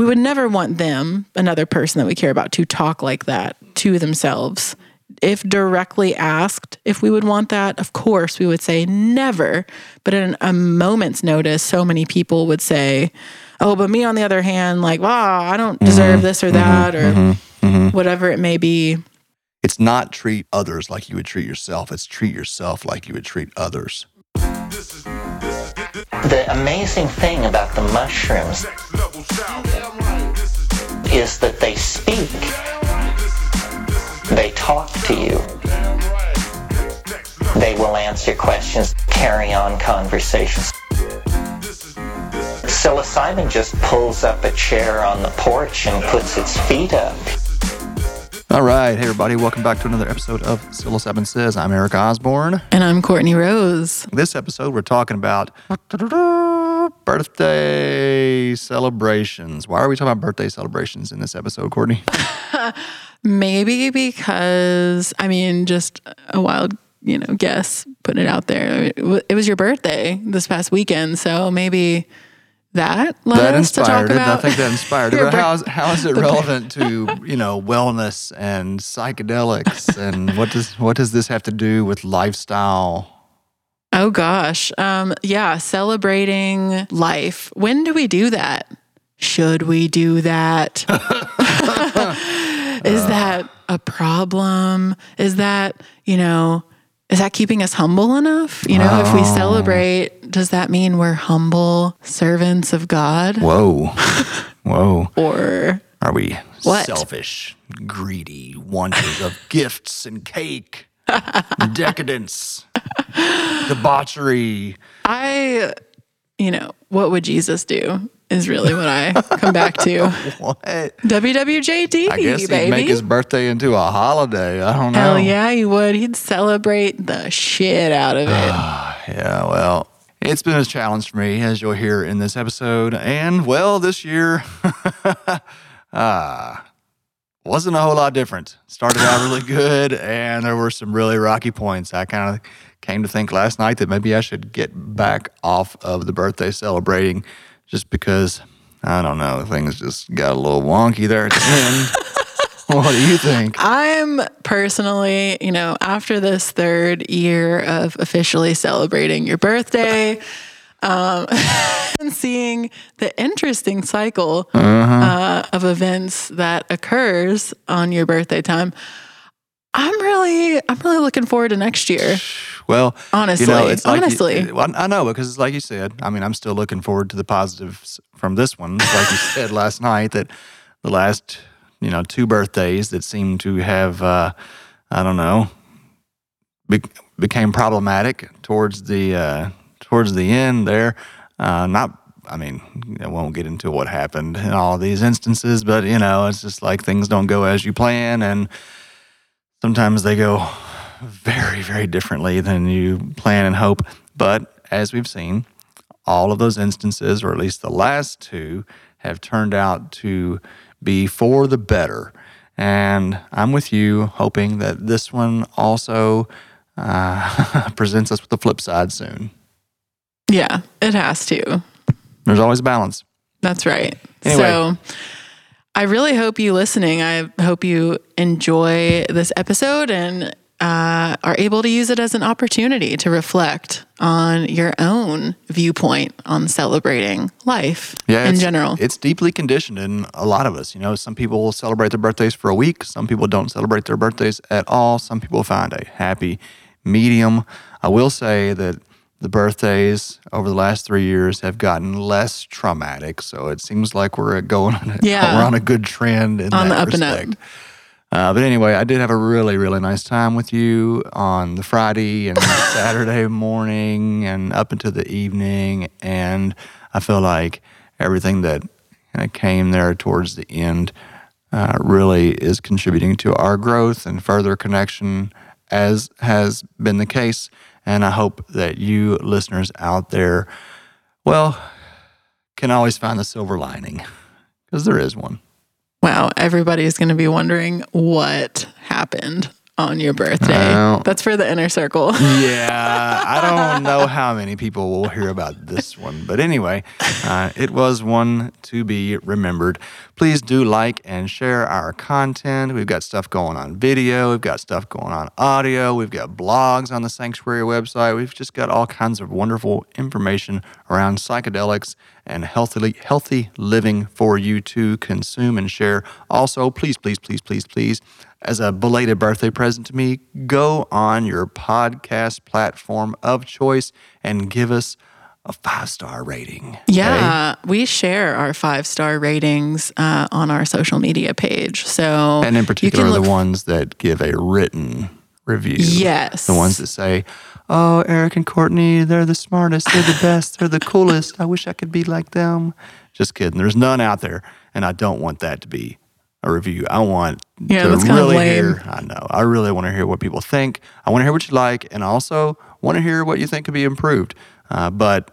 we would never want them, another person that we care about, to talk like that to themselves. If directly asked if we would want that, of course we would say never. But in a moment's notice, so many people would say, Oh, but me on the other hand, like, wow, I don't mm-hmm. deserve this or mm-hmm. that, or mm-hmm. whatever it may be. It's not treat others like you would treat yourself. It's treat yourself like you would treat others. The amazing thing about the mushrooms is that they speak. They talk to you. They will answer questions, carry on conversations. Psilocybin just pulls up a chair on the porch and puts its feet up. All right. Hey, everybody. Welcome back to another episode of Psilocybin Says. I'm Eric Osborne. And I'm Courtney Rose. This episode, we're talking about birthday celebrations. Why are we talking about birthday celebrations in this episode, Courtney? Maybe because, I mean, just a wild, you know, guess, putting it out there. It It was your birthday this past weekend. So maybe that led that us to talk inspired it. I about think that inspired it. But how is, how is it relevant to, you know, wellness and psychedelics? And what does what does this have to do with lifestyle? Oh gosh. Um yeah, celebrating life. When do we do that? Should we do that? is that a problem? Is that, you know, is that keeping us humble enough? You know, if we celebrate, does that mean we're humble servants of God? Whoa. Whoa. Or Are we What? selfish, greedy, wanters of gifts and cake, decadence, debauchery? I, you know, what would Jesus do? Is really what I come back to. What? WWJD, I guess he'd make his birthday into a holiday. I don't know. Hell yeah, he would. He'd celebrate the shit out of it. Yeah, well, it's been a challenge for me, as you'll hear in this episode. And, well, this year, ah, wasn't a whole lot different. Started out really good, and there were some really rocky points. I kind of came to think last night that maybe I should get back off of the birthday celebrating just because, I don't know, things just got a little wonky there at the end. what do you think? I'm personally, you know, after this third year of officially celebrating your birthday, um, and seeing the interesting cycle uh, of events that occurs on your birthday time, I'm really, I'm really looking forward to next year. Well, Honestly, you know, like you- honestly. well, I know because, it's like you said, I mean, I'm still looking forward to the positives from this one. Like you said last night, that the last, you know, two birthdays that seem to have, uh, I don't know, be- became problematic towards the uh, towards the end there. Uh, not, I mean, I won't get into what happened in all these instances, but you know, it's just like things don't go as you plan, and sometimes they go very, very differently than you plan and hope. But as we've seen, all of those instances, or at least the last two, have turned out to be for the better. And I'm with you, hoping that this one also uh, presents us with the flip side soon. Yeah, it has to. There's always a balance. That's right. Anyway. So I really hope you listening. I hope you enjoy this episode and uh, are able to use it as an opportunity to reflect on your own viewpoint on celebrating life in it's, general. It's deeply conditioned in a lot of us. You know, some people will celebrate their birthdays for a week. Some people don't celebrate their birthdays at all. Some people find a happy medium. I will say that the birthdays over the last three years have gotten less traumatic. So it seems like we're going on a, Yeah. we're on a good trend in On that the up and up. Uh, but anyway, I did have a really, really nice time with you on the Friday and Saturday morning and up into the evening. And I feel like everything that kind of came there towards the end uh, really is contributing to our growth and further connection, as has been the case. And I hope that you listeners out there, well, can always find the silver lining because there is one. Wow, everybody's going to be wondering what happened on your birthday. That's for the inner circle. Yeah, I don't know how many people will hear about this one, but anyway, uh, it was one to be remembered. Please do like and share our content. We've got stuff going on video, we've got stuff going on audio, we've got blogs on the Sanctuary website. We've just got all kinds of wonderful information around psychedelics and healthy healthy living for you to consume and share. Also, please, please, please, please, please as a belated birthday present to me, go on your podcast platform of choice and give us a five star rating. Yeah, we share our five star ratings uh, on our social media page. So, And in particular, the ones that give a written review. Yes. The ones that say, Oh, Eric and Courtney, they're the smartest, they're the best, they're the coolest. I wish I could be like them. Just kidding. There's none out there. And I don't want that to be a review. I want Yeah, to that's kind of really lame. hear. I know. I really want to hear what people think. I want to hear what you like, and also want to hear what you think could be improved. Uh, but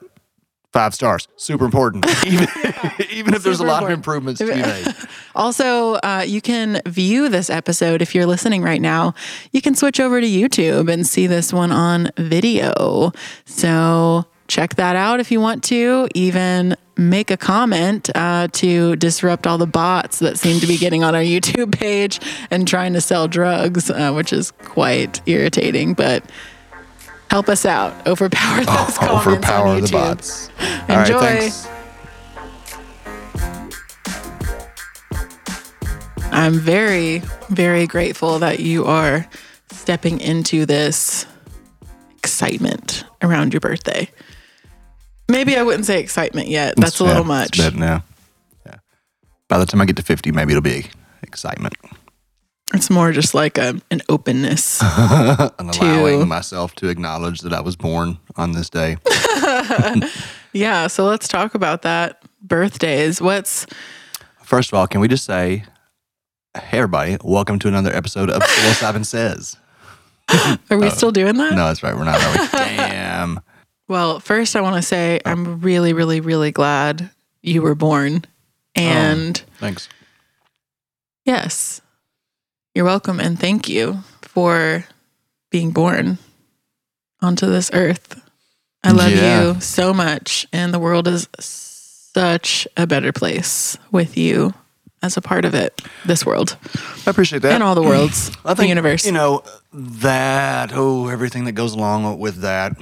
five stars, super important. even, even if there's a lot of improvements to be made. Also, uh, you can view this episode if you're listening right now. You can switch over to YouTube and see this one on video. So check that out if you want to. Even make a comment uh, to disrupt all the bots that seem to be getting on our YouTube page and trying to sell drugs, uh, which is quite irritating. But help us out. Overpower oh, those comments on Overpower the YouTube. bots. Enjoy. I'm very, very grateful that you are stepping into this excitement around your birthday. Maybe I wouldn't say excitement yet. That's a little it's much. bad now. Yeah. By the time I get to 50, maybe it'll be excitement. It's more just like a, an openness. and allowing To- myself to acknowledge that I was born on this day. yeah. So let's talk about that. Birthdays. What's First of all, can we just say, hey, everybody, welcome to another episode of Psilocybin Says. are we uh, still doing that? No, that's right. We're not. Are? Damn. Well, first, I want to say I'm really, really, really glad you were born. Oh, and Thanks. Yes. You're welcome and thank you for being born onto this earth. I love Yeah. you so much and the world is such a better place with you as a part of it. This world I appreciate that. and all the worlds, I the universe. You know, that, oh, everything that goes along with that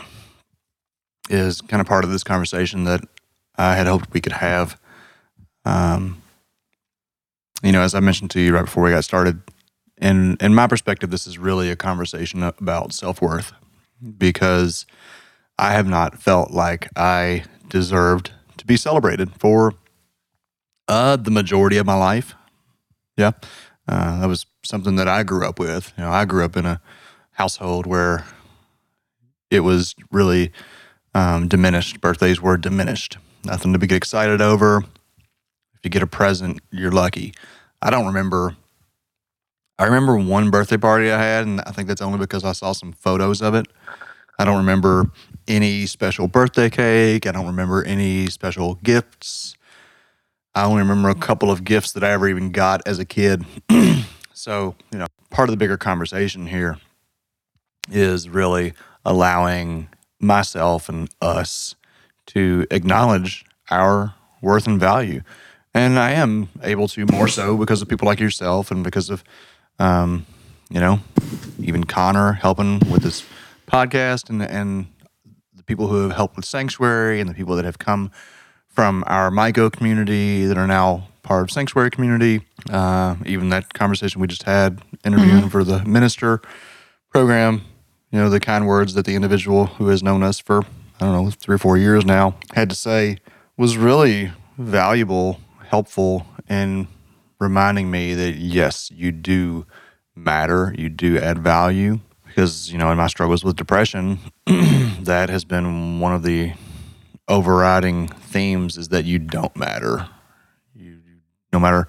is kind of part of this conversation that I had hoped we could have. Um, you know, as I mentioned to you right before we got started, in in my perspective, this is really a conversation about self worth because I have not felt like I deserved to be celebrated for uh, the majority of my life. Yeah, uh, that was something that I grew up with. You know, I grew up in a household where it was really um, diminished. Birthdays were diminished. Nothing to be excited over. If you get a present, you're lucky. I don't remember. I remember one birthday party I had, and I think that's only because I saw some photos of it. I don't remember any special birthday cake. I don't remember any special gifts. I only remember a couple of gifts that I ever even got as a kid. so, you know, part of the bigger conversation here is really allowing myself and us to acknowledge our worth and value. And I am able to more so because of people like yourself and because of, um, you know, even Connor helping with this podcast and, and the people who have helped with Sanctuary and the people that have come from our MyGo community that are now part of Sanctuary community. Uh, even that conversation we just had interviewing for the minister program, you know, the kind words that the individual who has known us for, I don't know, three or four years now had to say was really valuable, helpful, and reminding me that yes, you do matter, you do add value. Because, you know, in my struggles with depression, that has been one of the overriding themes is that you don't matter. You, no matter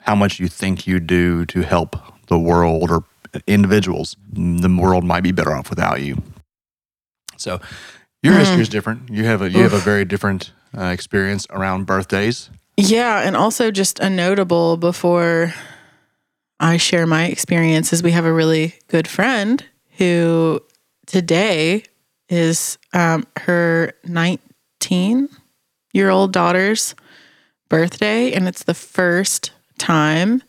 how much you think you do to help the world or individuals, the world might be better off without you. So, your history is different. You have a you have a very different uh, experience around birthdays. Yeah, and also just a notable before I share my experiences. We have a really good friend who today is um, her 19 year old daughter's birthday, and it's the first time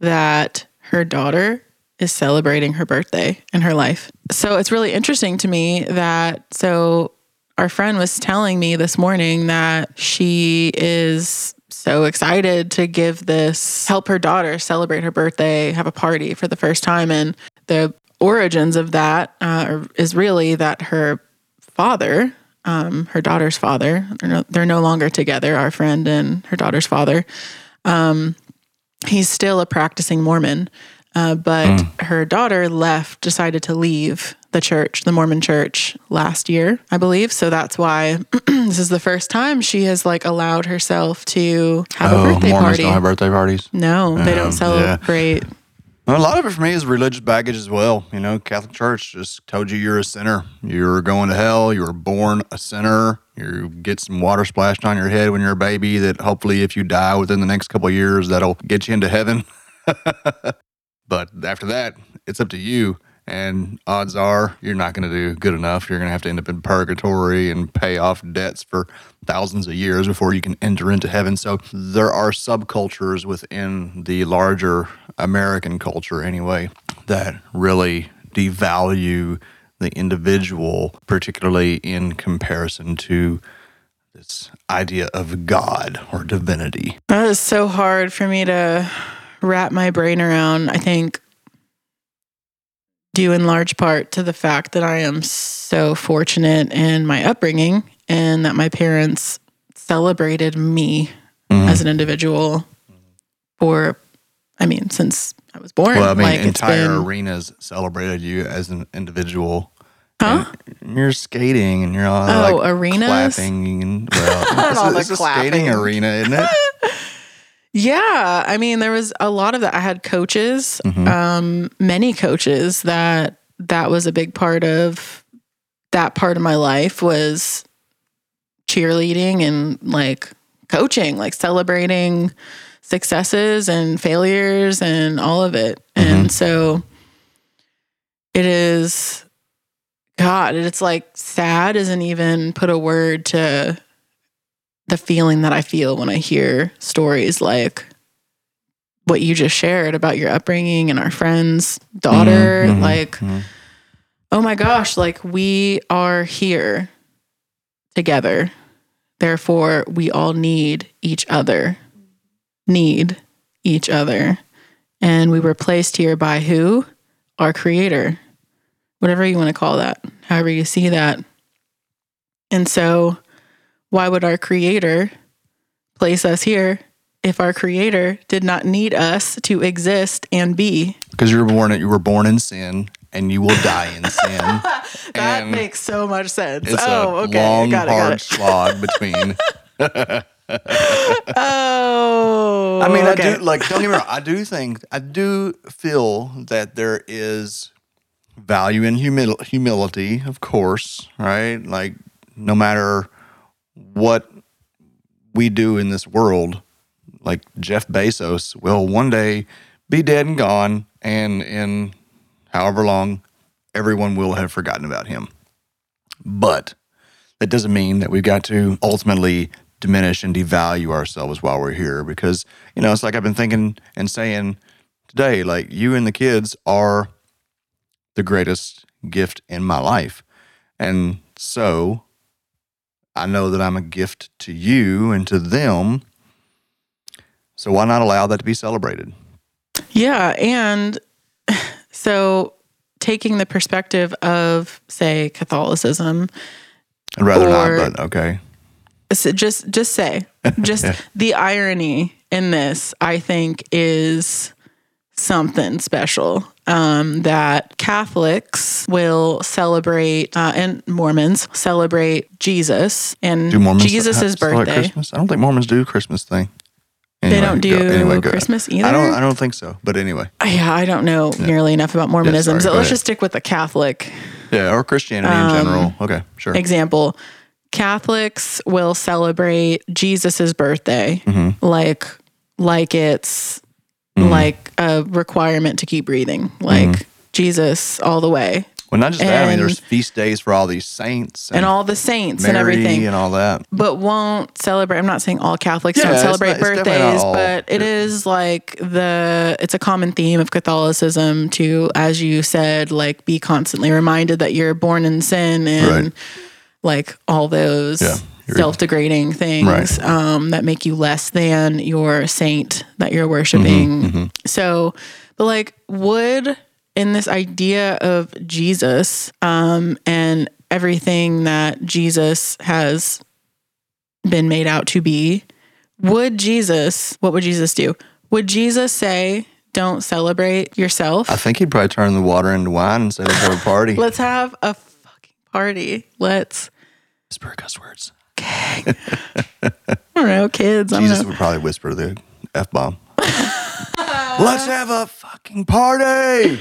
that her daughter is celebrating her birthday in her life. So it's really interesting to me that so our friend was telling me this morning that she is so excited to give this help her daughter celebrate her birthday, have a party for the first time and the origins of that uh, is really that her father, um, her daughter's father, they're no, they're no, longer together, our friend and her daughter's father. Um, he's still a practicing Mormon, uh, but mm. her daughter left, decided to leave the church, the Mormon church, last year, I believe. So that's why this is the first time she has like allowed herself to have oh, a birthday Mormons party. Don't have birthday parties. No, they don't celebrate. Yeah. Well, a lot of it for me is religious baggage as well. You know, Catholic Church just told you you're a sinner. You're going to hell. You were born a sinner. You get some water splashed on your head when you're a baby. That hopefully, if you die within the next couple years, that'll get you into heaven. but after that, it's up to you. And odds are you're not going to do good enough. You're going to have to end up in purgatory and pay off debts for thousands of years before you can enter into heaven. So there are subcultures within the larger American culture, anyway, that really devalue the individual, particularly in comparison to this idea of God or divinity. That is so hard for me to wrap my brain around. I think due in large part to the fact that I am so fortunate in my upbringing and that my parents celebrated me mm-hmm. as an individual for, I mean, since I was born. Well, I mean, like entire been, arenas celebrated you as an individual. Huh? And you're skating and you're all oh, like arenas? clapping and well, it's, it's a skating arena, isn't it? Yeah, I mean, there was a lot of that. I had coaches, mm-hmm. um, many coaches that that was a big part of that part of my life was cheerleading and like coaching, like celebrating successes and failures and all of it. Mm-hmm. And so it is God, it's like sad isn't even put a word to the feeling that I feel when I hear stories like what you just shared about your upbringing and our friend's daughter. Mm-hmm, mm-hmm, like, mm-hmm. oh my gosh, like we are here together. Therefore, we all need each other. Need each other. And we were placed here by who? Our creator. Whatever you want to call that, however you see that. And so why would our creator place us here if our creator did not need us to exist and be? Because you were born at you were born in sin and you will die in sin. that and makes so much sense. It's oh, a okay. long, got it, hard slog between. oh, I mean, okay. I do oh, like. Don't get me wrong. I do think I do feel that there is value in humil- humility, of course, right? Like, no matter what we do in this world, like Jeff Bezos, will one day be dead and gone, and in however long, everyone will have forgotten about him. But that doesn't mean that we've got to ultimately diminish and devalue ourselves while we're here because, you know, it's like I've been thinking and saying today, like you and the kids are the greatest gift in my life. And so I know that I'm a gift to you and to them. So why not allow that to be celebrated? Yeah. And so taking the perspective of, say, Catholicism. I'd rather not, but okay. Just just say. Just yeah. the irony in this, I think, is something special um, that Catholics will celebrate uh, and Mormons celebrate Jesus and Jesus' birthday. Christmas? I don't think Mormons do Christmas thing. Anyway, they don't do go, anyway, Christmas either. I don't. I don't think so. But anyway. Yeah, I don't know yeah. nearly enough about Mormonism. Yeah, so let's just stick with the Catholic. Yeah, or Christianity um, in general. Okay, sure. Example: Catholics will celebrate Jesus's birthday, mm-hmm. like like it's Mm. like a requirement to keep breathing. Mm-hmm. Like Jesus all the way. Well, not just that. I mean, there's feast days for all these saints And all the saints and everything. and all that. but won't celebrate. I'm not saying all Catholics Yeah, don't celebrate not- it's definitely not birthdays, but it is like the it's a common theme of Catholicism to, as you said, like be constantly reminded that you're born in sin and Right. like all those Yeah, you're- self-degrading things Right. um, that make you less than your saint that you're worshiping. Mm-hmm, So, but like, would in this idea of Jesus um, and everything that Jesus has been made out to be, would Jesus, what would Jesus do? Would Jesus say, don't celebrate yourself? I think he'd probably turn the water into wine and say, let's have a party. Let's have a fucking party. Let's, whisper cuss words. I don't know, kids. I don't Jesus know. would probably whisper the F bomb. let's have a fucking party.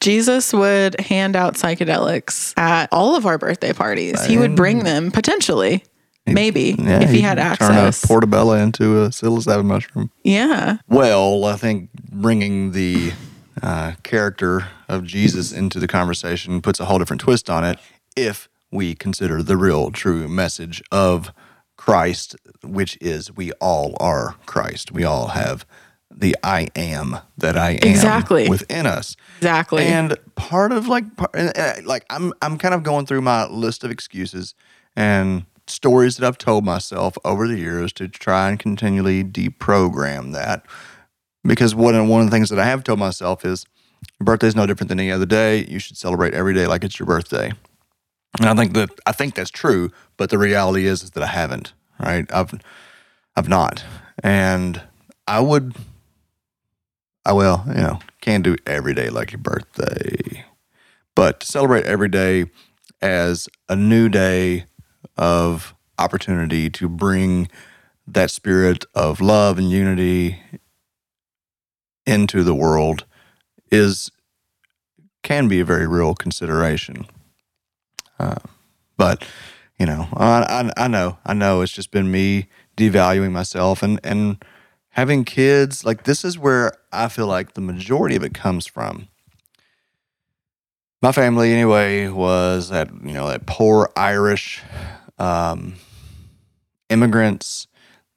Jesus would hand out psychedelics at all of our birthday parties. He would bring them potentially, maybe, Yeah, if he he'd had Turn a access. portobello into a psilocybin mushroom. yeah. Well, I think bringing the uh, character of Jesus into the conversation puts a whole different twist on it if we consider the real true message of Christ, which is we all are Christ. We all have the I am that I am Exactly. within us. Exactly. And part of like, and, uh, like I'm, I'm kind of going through my list of excuses and stories that I've told myself over the years to try and continually deprogram that. Because one, one of the things that I have told myself is, your birthday is no different than any other day. You should celebrate every day like it's your birthday. And I think that I think that's true, but the reality is, is that I haven't. Right? I've I've not, and I would. I will, you know, can't do every day like your birthday, but celebrate every day as a new day of opportunity to bring that spirit of love and unity into the world is can be a very real consideration. But you know, I, I I know I know it's just been me devaluing myself and and having kids. Like this is where I feel like the majority of it comes from. My family, anyway, was that you know that poor Irish um, immigrants.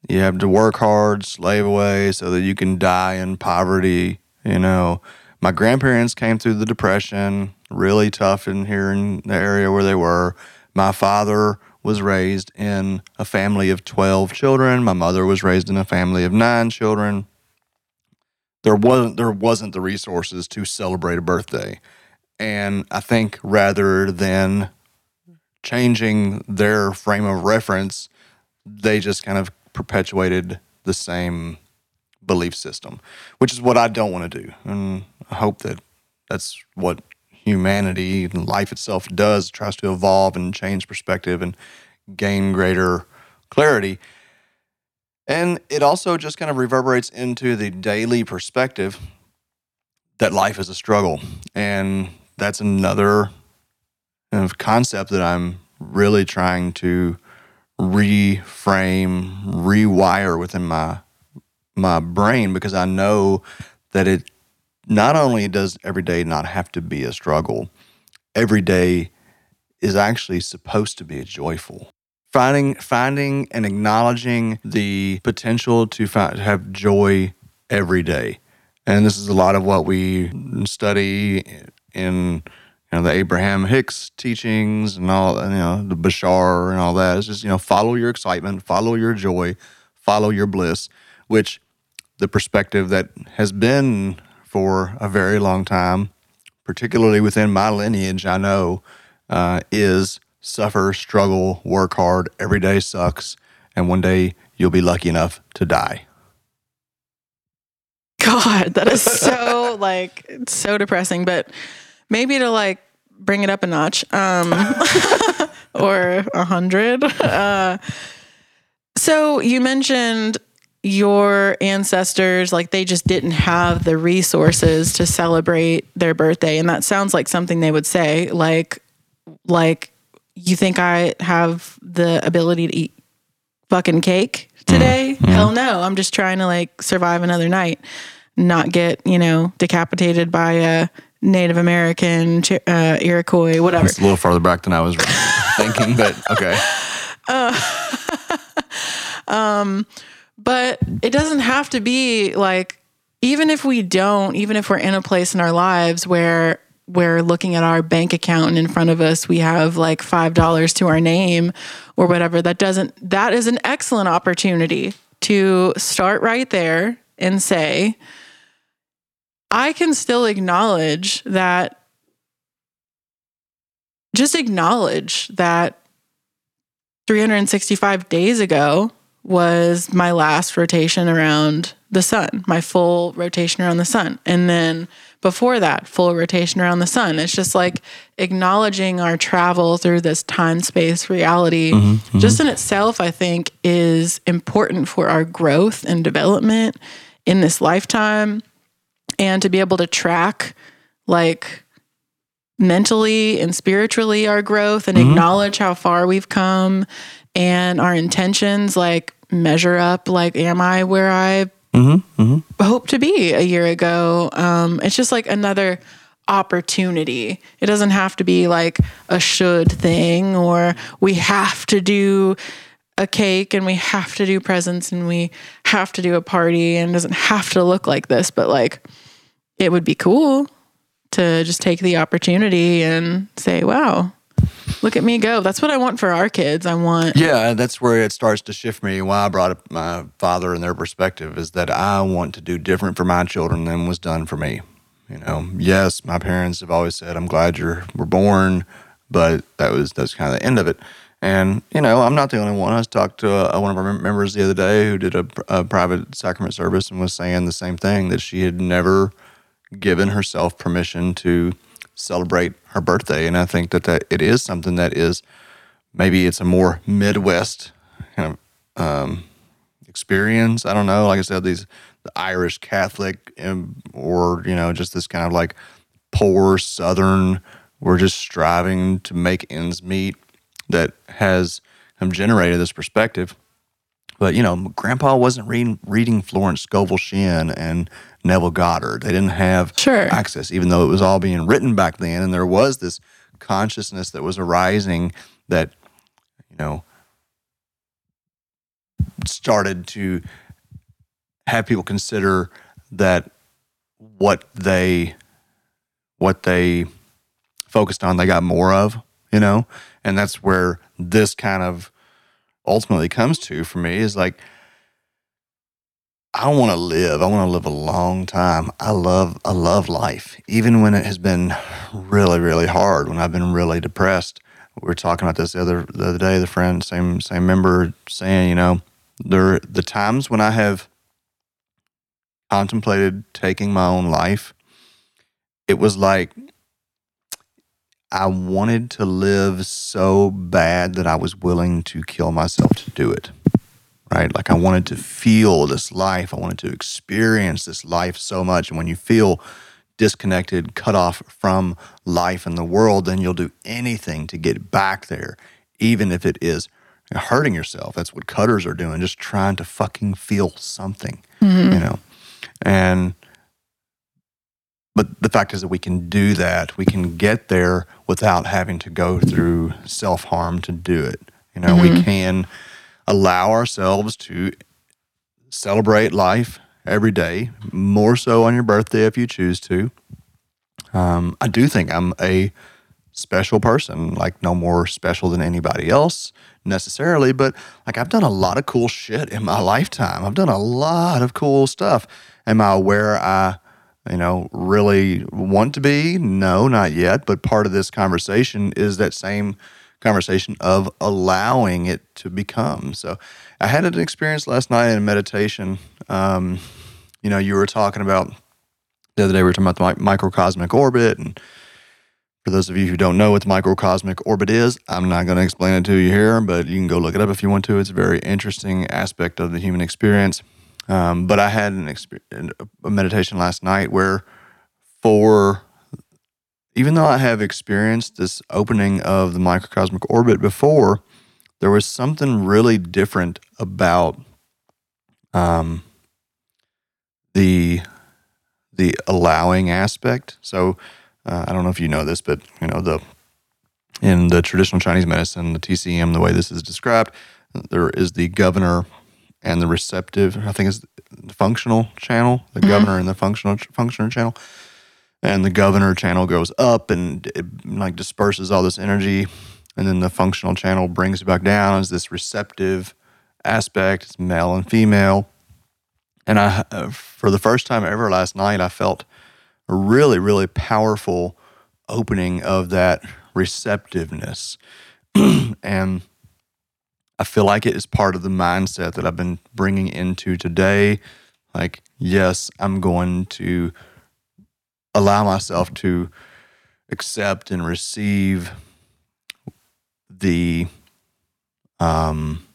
You have to work hard, slave away, so that you can die in poverty. You know, my grandparents came through the depression, really tough in here in the area where they were. My father was raised in a family of 12 children. My mother was raised in a family of 9 children. There wasn't there wasn't the resources to celebrate a birthday. And I think rather than changing their frame of reference, they just kind of perpetuated the same belief system, which is what I don't want to do. And hope that that's what humanity and life itself does, tries to evolve and change perspective and gain greater clarity. And it also just kind of reverberates into the daily perspective that life is a struggle. And that's another kind of concept that I'm really trying to reframe, rewire within my my brain because I know that it not only does every day not have to be a struggle, every day is actually supposed to be joyful. Finding finding and acknowledging the potential to find, have joy every day. And this is a lot of what we study in you know the Abraham Hicks teachings and all you know the Bashar and all that. It's just you know follow your excitement, follow your joy, follow your bliss, which the perspective that has been for a very long time, particularly within my lineage, I know uh, is suffer, struggle, work hard. Every day sucks, and one day you'll be lucky enough to die. God, that is so like so depressing. But maybe to like bring it up a notch, um, or a hundred. Uh, so you mentioned your ancestors, like they just didn't have the resources to celebrate their birthday, and that sounds like something they would say, like, like you think I have the ability to eat fucking cake today? Mm-hmm. Hell no. I'm just trying to like survive another night. not get, you know, decapitated by a Native American, uh, Iroquois, whatever. It's a little farther back than I was thinking, but okay. Uh, um, But it doesn't have to be like even if we don't, even if we're in a place in our lives where we're looking at our bank account and in front of us we have like $5 to our name or whatever, that doesn't that is an excellent opportunity to start right there and say I can still acknowledge that just acknowledge that 365 days ago was my last rotation around the sun, my full rotation around the sun. And then before that, full rotation around the sun. It's just like acknowledging our travel through this time space reality, mm-hmm, mm-hmm. just in itself, I think, is important for our growth and development in this lifetime. And to be able to track, like, mentally and spiritually our growth and mm-hmm. acknowledge how far we've come and our intentions like measure up like am i where i hope to be a year ago? Um it's just like another opportunity. It doesn't have to be like a should thing or we have to do a cake and we have to do presents and we have to do a party and it doesn't have to look like this but like it would be cool to just take the opportunity and say, wow, look at me go. That's what I want for our kids. I want, Yeah, that's where it starts to shift me. Why I brought up my father and their perspective is that I want to do different for my children than was done for me. You know, yes, my parents have always said, "I'm glad you were born," but that was that's kind of the end of it. And you know, I'm not the only one. I was talked to uh, one of our members the other day who did a, a private sacrament service and was saying the same thing that she had never given herself permission to celebrate her birthday. And I think that, that it is something that is maybe it's a more Midwest kind of um, experience. I don't know. Like I said, these the Irish Catholic um, or you know just this kind of like poor Southern. We're just striving to make ends meet. That has um, generated this perspective. But you know, Grandpa wasn't reading reading Florence Scovel Shinn and Neville Goddard. They didn't have Sure. access, even though it was all being written back then, and there was this consciousness that was arising that you know started to have people consider that what they what they focused on they got more of you know and that's where this kind of ultimately comes to for me is like I want to live. I want to live a long time. I love I love life, even when it has been really really hard. When I've been really depressed. We were talking about this the other the other day. The friend, same same member, saying, you know, there the times when I have contemplated taking my own life. It was like I wanted to live so bad that I was willing to kill myself to do it right? Like I wanted to feel this life. I wanted to experience this life so much. And when you feel disconnected, cut off from life and the world, then you'll do anything to get back there, even if it is hurting yourself. That's what cutters are doing, just trying to fucking feel something, mm-hmm. you know? And, but the fact is that we can do that. We can get there without having to go through self harm to do it. You know, we mm-hmm. can allow ourselves to celebrate life every day, more so on your birthday if you choose to. Um, I do think I'm a special person, like no more special than anybody else necessarily, but like I've done a lot of cool shit in my lifetime. I've done a lot of cool stuff. Am I aware I, you know, really want to be? No, not yet. But part of this conversation is that same conversation of allowing it to become. So I had an experience last night in meditation. Um, you know, you were talking about the other day, we were talking about the microcosmic orbit. And for those of you who don't know what the microcosmic orbit is, I'm not going to explain it to you here, but you can go look it up if you want to. It's a very interesting aspect of the human experience. Um, but I had an exper- a meditation last night where, for even though I have experienced this opening of the microcosmic orbit before, there was something really different about um, the the allowing aspect. So uh, I don't know if you know this, but you know the in the traditional Chinese medicine, the TCM, the way this is described, there is the governor and the receptive. I think it's the functional channel, the governor and the functional functional channel, and the governor channel goes up and it like disperses all this energy, and then the functional channel brings it back down as this receptive aspect. It's male and female, and I, for the first time ever last night, I felt a really, really powerful opening of that receptiveness. and I feel like it is part of the mindset that I've been bringing into today. Like, yes, I'm going to allow myself to accept and receive the, um,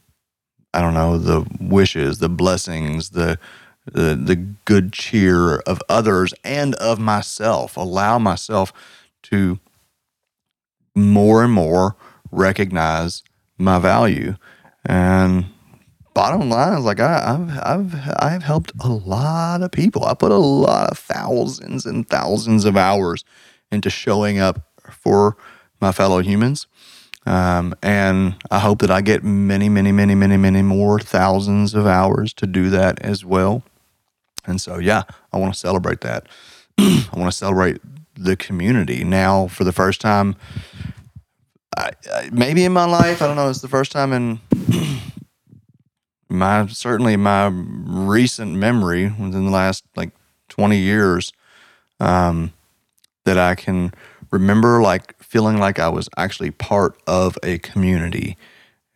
I don't know, the wishes, the blessings, the, the, the good cheer of others and of myself. Allow myself to more and more recognize my value. And bottom line is like I, have I've I've helped a lot of people. I put a lot of thousands and thousands of hours into showing up for my fellow humans. Um, and I hope that I get many, many, many, many, many more thousands of hours to do that as well. And so, yeah, I want to celebrate that. I want to celebrate the community now for the first time. I, I, maybe in my life, I don't know. It's the first time in my certainly my recent memory within the last like twenty years um, that I can remember like feeling like I was actually part of a community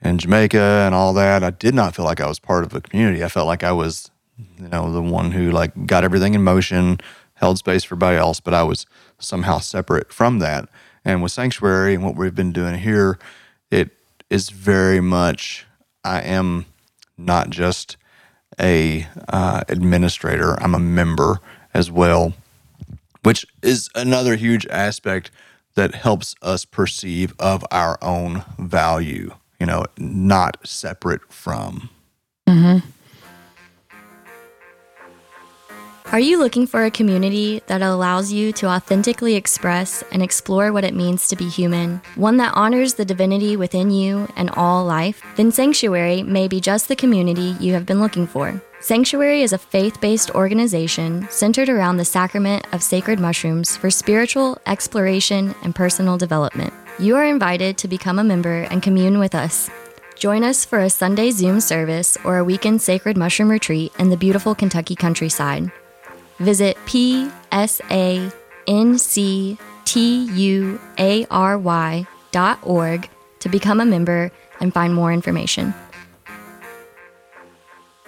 in Jamaica and all that. I did not feel like I was part of a community. I felt like I was, you know, the one who like got everything in motion, held space for everybody else, but I was somehow separate from that. And with Sanctuary and what we've been doing here, it is very much, I am not just a uh, administrator, I'm a member as well, which is another huge aspect that helps us perceive of our own value, you know, not separate from. Mm-hmm. Are you looking for a community that allows you to authentically express and explore what it means to be human? One that honors the divinity within you and all life? Then Sanctuary may be just the community you have been looking for. Sanctuary is a faith based organization centered around the sacrament of sacred mushrooms for spiritual exploration and personal development. You are invited to become a member and commune with us. Join us for a Sunday Zoom service or a weekend sacred mushroom retreat in the beautiful Kentucky countryside. Visit psanctuary.org to become a member and find more information.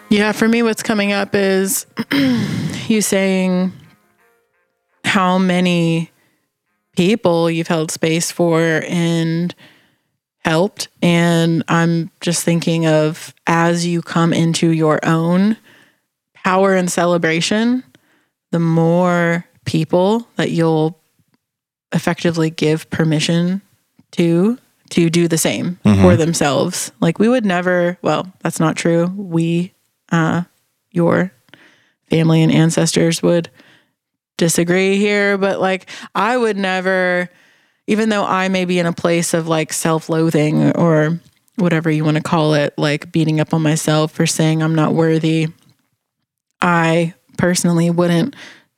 Yeah, for me, what's coming up is you saying how many people you've held space for and helped. And I'm just thinking of as you come into your own power and celebration, the more people that you'll effectively give permission to to do the same mm-hmm. for themselves. Like we would never, well, that's not true. We uh your family and ancestors would disagree here, but like I would never even though I may be in a place of like self-loathing or whatever you want to call it, like beating up on myself for saying I'm not worthy, I personally wouldn't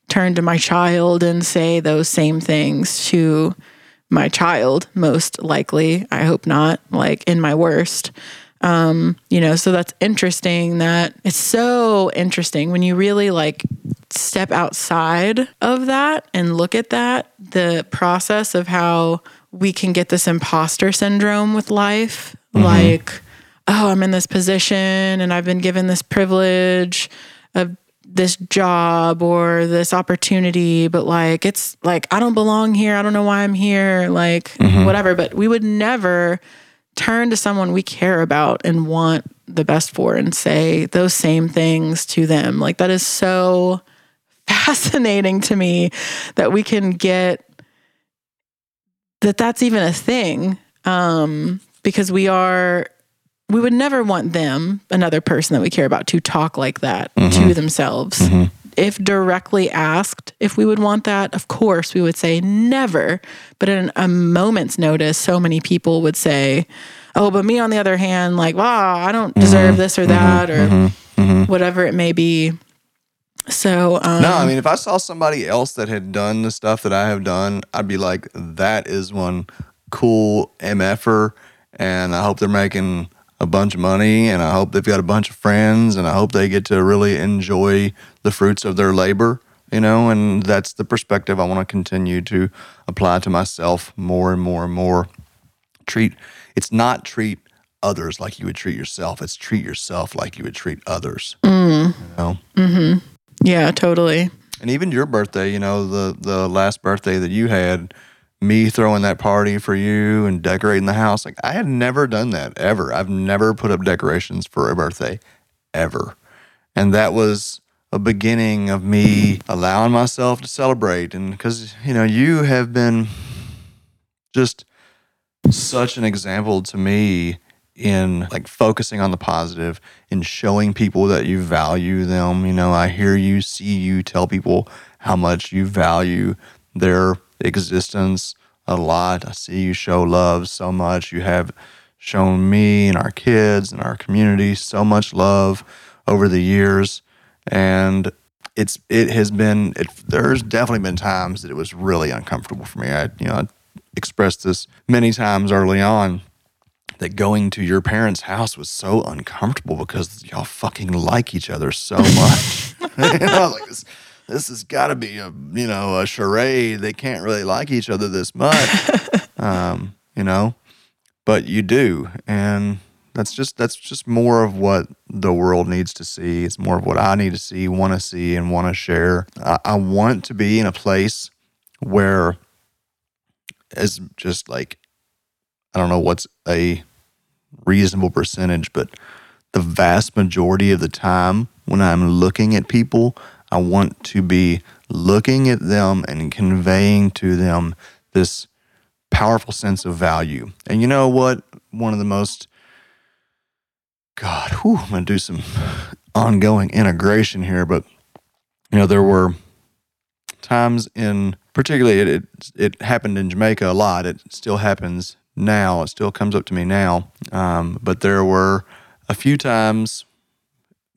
turn to my child and say those same things to my child, most likely. I hope not, like in my worst. Um, you know, so that's interesting that it's so interesting when you really like step outside of that and look at that, the process of how we can get this imposter syndrome with life. Mm-hmm. Like, oh, I'm in this position and I've been given this privilege of this job or this opportunity, but like it's like I don't belong here. I don't know why I'm here, like mm-hmm. whatever. But we would never turn to someone we care about and want the best for and say those same things to them. Like that is so fascinating to me that we can get that that's even a thing um because we are we would never want them, another person that we care about, to talk like that mm-hmm. to themselves. Mm-hmm. if directly asked if we would want that, of course we would say never. But in a moment's notice, so many people would say, "Oh, but me on the other hand, like, wow, I don't deserve Mm-hmm. this or that or whatever it may be." So, um, No, I mean, if I saw somebody else that had done the stuff that I have done, I'd be like, that is one cool MFer. And I hope they're making a bunch of money and I hope they've got a bunch of friends and I hope they get to really enjoy the fruits of their labor, you know? And that's the perspective I want to continue to apply to myself more and more and more. Treat, it's not treat others like you would treat yourself, it's treat yourself like you would treat others. Mm. You know? yeah, totally. And even your birthday, you know, the the last birthday that you had, me throwing that party for you and decorating the house, like I had never done that ever. I've never put up decorations for a birthday ever. And that was a beginning of me allowing myself to celebrate and cuz you know, you have been just such an example to me in like focusing on the and showing people that you value them you know i hear you see you tell people how much you value their existence a lot. I see you show love so much. You have shown me and our kids and our community so much love over the years. And it's it has been it, there's definitely been times that it was really uncomfortable for me. I you know I expressed this many times early on that going to your parents' house was so uncomfortable because y'all fucking like each other so much. you know, like this, has got to be a you know a charade. They can't really like each other this much, um, you know, but you do, and that's just that's just more of what the world needs to see. It's more of what I need to see, want to see, and want to share. I, I want to be in a place where, as just like I don't know what's a reasonable percentage, but the vast majority of the time when I'm looking at people, I want to be looking at them and conveying to them this powerful sense of value. And you know what? One of the most, God, whew, I'm going to do some ongoing integration here, but you know, there were times in particularly it, it it happened in Jamaica a lot. It still happens now. It still comes up to me now. Um, but there were a few times,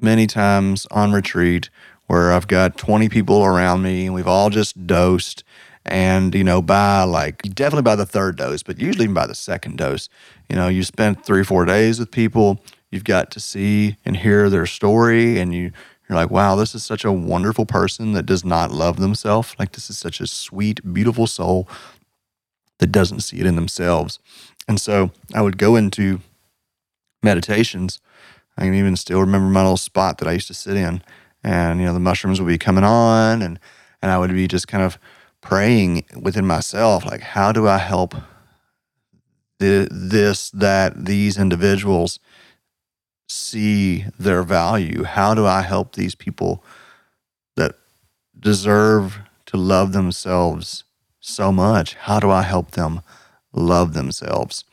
many times on retreat where I've got 20 people around me and we've all just dosed. And, you know, by like definitely by the third dose, but usually even by the second dose, you know, you spent three or four days with people. You've got to see and hear their story and you, you're like, wow, this is such a wonderful person that does not love themselves. Like, this is such a sweet, beautiful soul that doesn't see it in themselves. And so I would go into meditations. I can even still remember my little spot that I used to sit in. And, you know, the mushrooms would be coming on and, and I would be just kind of praying within myself, like, how do I help the, this, that, these individuals see their value? How do I help these people that deserve to love themselves so much? How do I help them love themselves?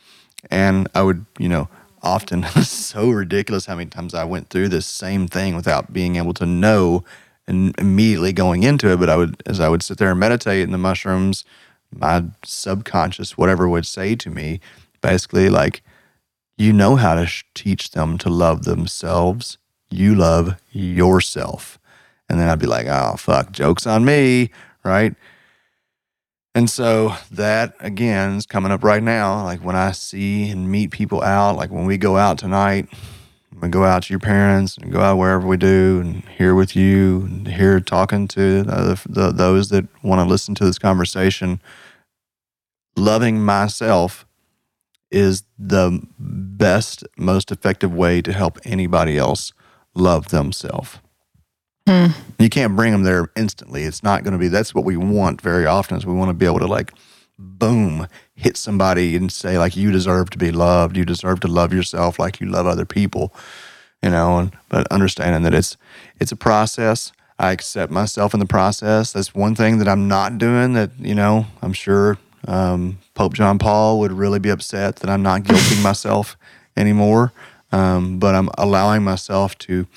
And I would, you know, often so ridiculous how many times I went through this same thing without being able to know and immediately going into it. But I would, as I would sit there and meditate in the mushrooms, my subconscious, whatever would say to me, basically like, you know how to sh- teach them to love themselves. You love yourself. And then I'd be like, oh, fuck, joke's on me, right? And so that again is coming up right now. Like when I see and meet people out, like when we go out tonight, we go out to your parents and go out wherever we do and here with you and here talking to the, the, those that want to listen to this conversation. Loving myself is the best, most effective way to help anybody else love themselves. You can't bring them there instantly. It's not going to be. That's what we want very often. Is we want to be able to like, boom, hit somebody and say like, you deserve to be loved. You deserve to love yourself like you love other people. You know, and but understanding that it's it's a process. I accept myself in the process. That's one thing that I'm not doing. That you know, I'm sure um, Pope John Paul would really be upset that I'm not guilting myself anymore. Um, but I'm allowing myself to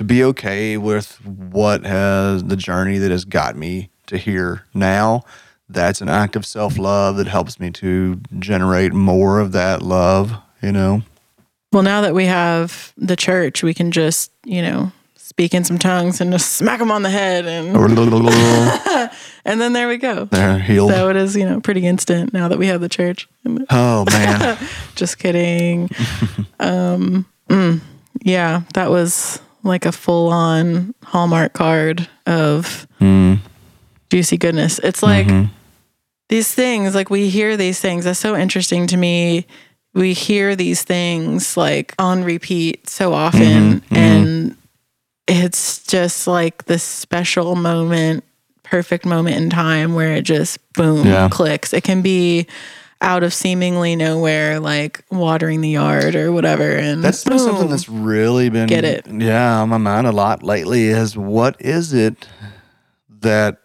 to be okay with what has the journey that has got me to here now. That's an act of self love that helps me to generate more of that love, you know? Well, now that we have the church, we can just, you know, speak in some tongues and just smack them on the head and and then there we go. They're healed. So it is, you know, pretty instant now that we have the church. oh, man. Just kidding. um, mm, yeah, that was like a full on Hallmark card of Mm. juicy goodness. It's like mm-hmm. these things, like we hear these things. That's so interesting to me. We hear these things like on repeat so often, mm-hmm. Mm-hmm. and it's just like this special moment, perfect moment in time where it just boom Yeah. clicks. It can be out of seemingly nowhere, like watering the yard or whatever, and That's been something that's really been Get it. Yeah, on my mind a lot lately is what is it that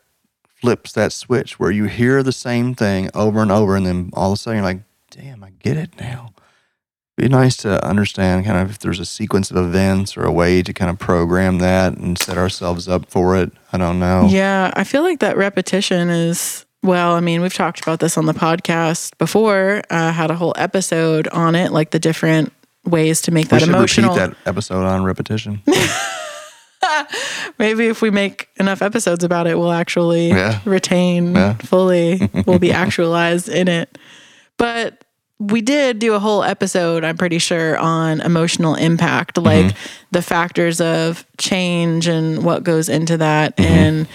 flips that switch where you hear the same thing over and over and then all of a sudden you're like, damn, I get it now. Be nice to understand kind of if there's a sequence of events or a way to kind of program that and set ourselves up for it. I don't know. Yeah, I feel like that repetition is well. I mean, we've talked about this on the podcast before. I had a whole episode on it, like the different ways to make that emotional. We that should emotional. repeat that episode on repetition. Maybe if we make enough episodes about it, we'll actually Yeah. retain Yeah. fully. we'll be actualized in it. But we did do a whole episode, I'm pretty sure, on emotional impact, mm-hmm. like the factors of change and what goes into that. Mm-hmm. And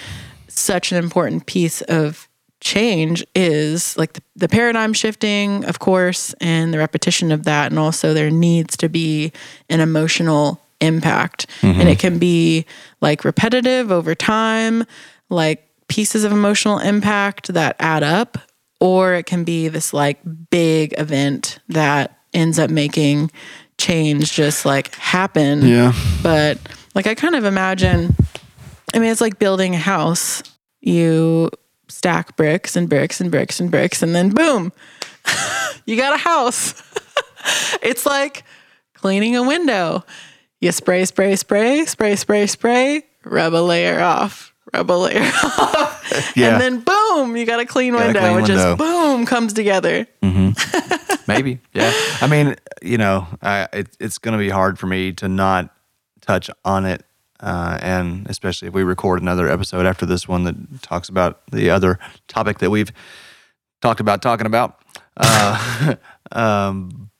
such an important piece of change is like the, the paradigm shifting, of course, and the repetition of that. And also, there needs to be an emotional impact. And it mm-hmm. can be like repetitive over time, like pieces of emotional impact that add up, or it can be this like big event that ends up making change just like happen yeah. but like I kind of imagine I mean it's like building a house. You stack bricks and bricks and bricks and bricks and then boom. you got a house. it's like cleaning a window. You spray spray spray spray spray spray, rub a layer off, rub a layer off. Yeah. And then boom, you got a clean Got window. it just boom comes together. Mm-hmm. Maybe. Yeah. I mean, you know, I, it, it's going to be hard for me to not touch on it. Uh, and especially if we record another episode after this one that talks about the other topic that we've talked about talking about. Uh, um,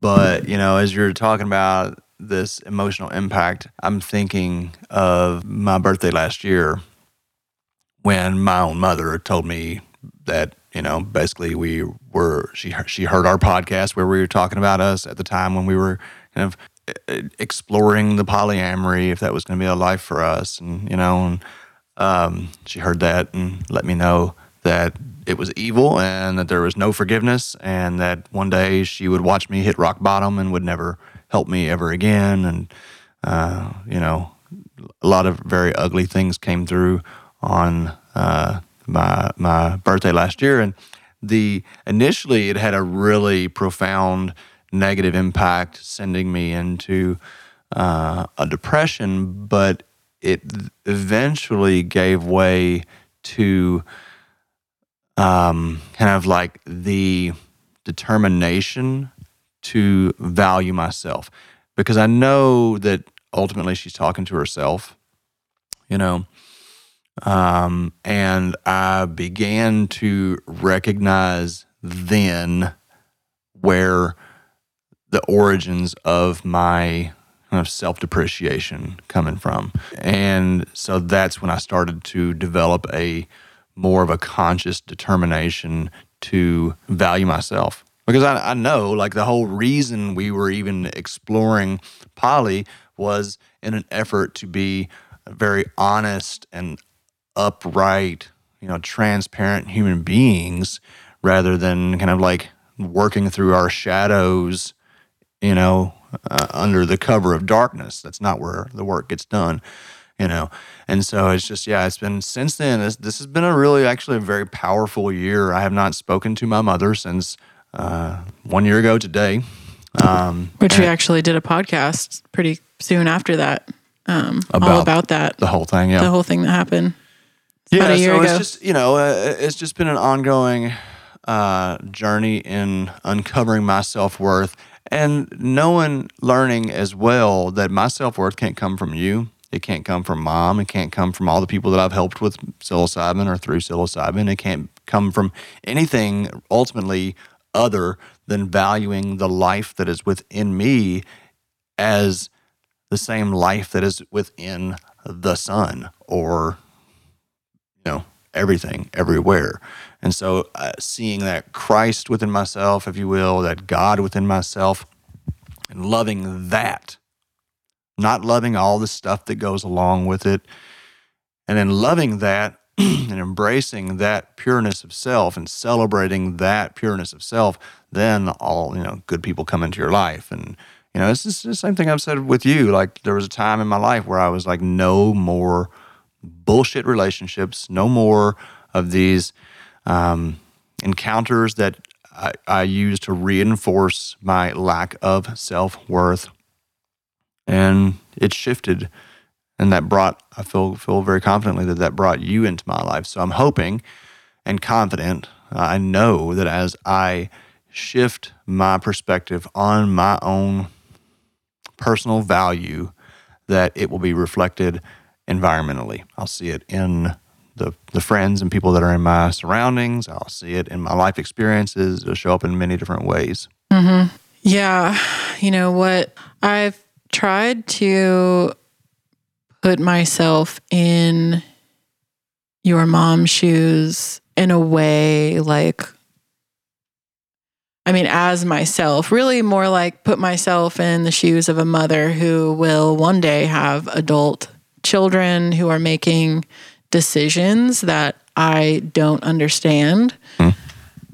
but, you know, as you're talking about this emotional impact, I'm thinking of my birthday last year when my own mother told me that you know basically we were she she heard our podcast where we were talking about us at the time when we were kind of exploring the polyamory if that was going to be a life for us and you know and um, she heard that and let me know that it was evil and that there was no forgiveness and that one day she would watch me hit rock bottom and would never help me ever again. And uh, you know a lot of very ugly things came through on uh, my my birthday last year, and the initially it had a really profound negative impact, sending me into uh, a depression. But it eventually gave way to um, kind of like the determination to value myself because I know that ultimately she's talking to herself, you know. Um, and I began to recognize then where the origins of my kind of self depreciation coming from. And so that's when I started to develop a more of a conscious determination to value myself. Because I, I know, like, the whole reason we were even exploring poly was in an effort to be very honest and upright, you know, transparent human beings rather than kind of like working through our shadows, you know, uh, under the cover of darkness. That's not where the work gets done, you know. And so it's just, yeah, it's been since then. This, this has been a really, actually, a very powerful year. I have not spoken to my mother since uh, one year ago today. Um, Which we actually did a podcast pretty soon after that. um, all about that. the whole thing. Yeah, the whole thing that happened. yeah. about a year so ago. it's just you know, uh, it's just been an ongoing uh, journey in uncovering my self worth and knowing, learning as well that my self worth can't come from you. It can't come from mom. It can't come from all the people that I've helped with psilocybin or through psilocybin. It can't come from anything ultimately other than valuing the life that is within me as the same life that is within the sun or you know everything everywhere and so uh, seeing that christ within myself if you will that god within myself and loving that not loving all the stuff that goes along with it and then loving that and embracing that pureness of self and celebrating that pureness of self then all you know good people come into your life. And you know it's just the same thing i've said with you. Like there was a time in my life where i was like no more bullshit relationships no more of these um, encounters that I, I use to reinforce my lack of self-worth. And it shifted and that brought i feel feel very confidently that that brought you into my life. So i'm hoping and confident i know that as i shift my perspective on my own personal value that it will be reflected environmentally. I'll see it in the, the friends and people that are in my surroundings i'll see it in my life experiences it'll show up in many different ways mm-hmm. Yeah. You know what? I've tried to put myself in your mom's shoes in a way like, I mean, as myself, really more like put myself in the shoes of a mother who will one day have adult children who are making decisions that I don't understand,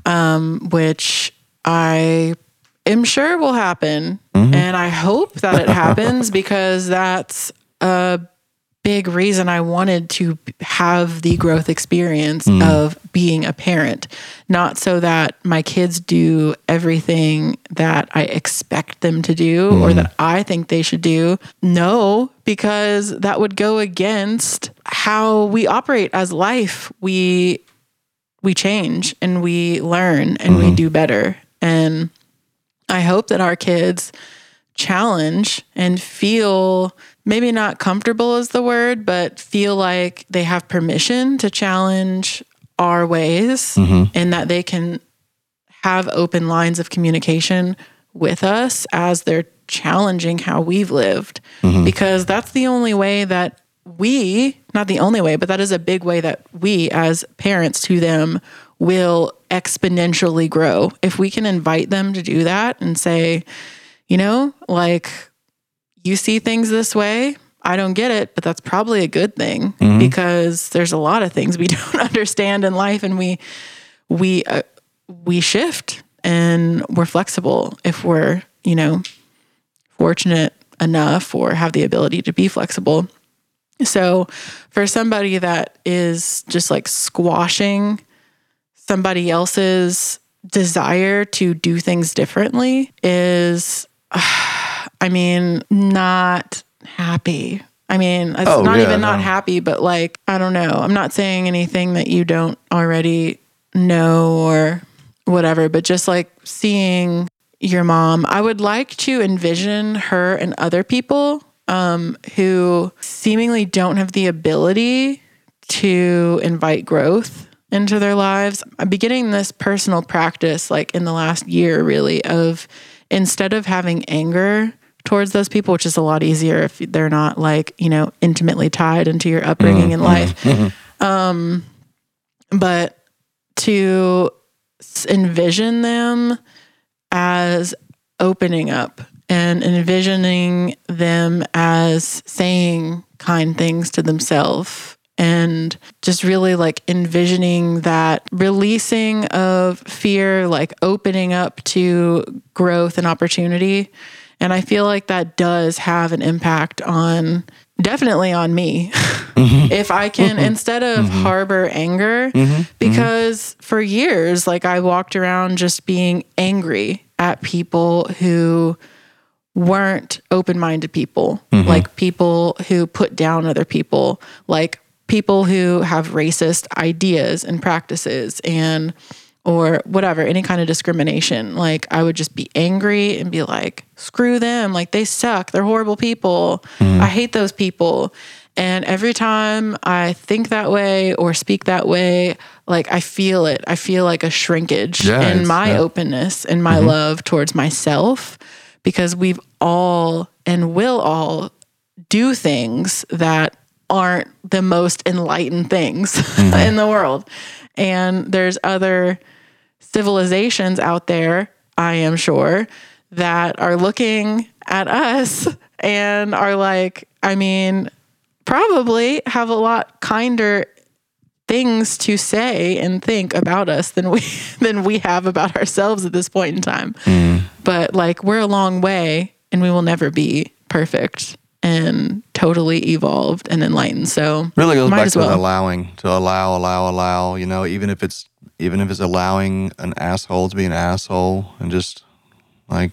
um, which I am sure will happen. And I hope that it happens because that's a big reason I wanted to have the growth experience mm. of being a parent. Not so that my kids do everything that I expect them to do or mm. that I think they should do. No, because that would go against how we operate as life. We we change and we learn and we mm. do better. And I hope that our kids challenge and feel maybe not comfortable is the word, but feel like they have permission to challenge our ways mm-hmm. and that they can have open lines of communication with us as they're challenging how we've lived. Mm-hmm. Because that's the only way that we, not the only way, but that is a big way that we as parents to them will exponentially grow. If we can invite them to do that and say, you know, like you see things this way. I don't get it, but that's probably a good thing because there's a lot of things we don't understand in life and we we uh, we shift and we're flexible if we're, you know, fortunate enough or have the ability to be flexible. So, for somebody that is just like squashing somebody else's desire to do things differently is I mean, not happy. I mean, it's Oh, not yeah, even not no. happy, but like, I don't know. I'm not saying anything that you don't already know or whatever, but just like seeing your mom, I would like to envision her and other people um, who seemingly don't have the ability to invite growth into their lives. I'm beginning this personal practice like in the last year, really, of instead of having anger towards those people, which is a lot easier if they're not like, you know, intimately tied into your upbringing in mm-hmm. life. Mm-hmm. Mm-hmm. Um, but to envision them as opening up and envisioning them as saying kind things to themselves and just really like envisioning that releasing of fear, like opening up to growth and opportunity. And I feel like that does have an impact on definitely on me. Mm-hmm. if I can, mm-hmm. instead of mm-hmm. harbor anger, because for years, like I walked around just being angry at people who weren't open minded people, like people who put down other people, like people who have racist ideas and practices and or whatever, any kind of discrimination. Like I would just be angry and be like, screw them. Like they suck. They're horrible people. Mm-hmm. I hate those people. And every time I think that way or speak that way, like I feel it. I feel like a shrinkage Yeah, in my yeah. openness and my mm-hmm. love towards myself because we've all and will all do things that aren't the most enlightened things mm-hmm. in the world. And there's other civilizations out there, I am sure, that are looking at us and are like, I mean, probably have a lot kinder things to say and think about us than we than we have about ourselves at this point in time. Mm. But like we're a long way and we will never be perfect and totally evolved and enlightened. So really goes back to well. allowing to allow allow allow you know even if it's even if it's allowing an asshole to be an asshole and just like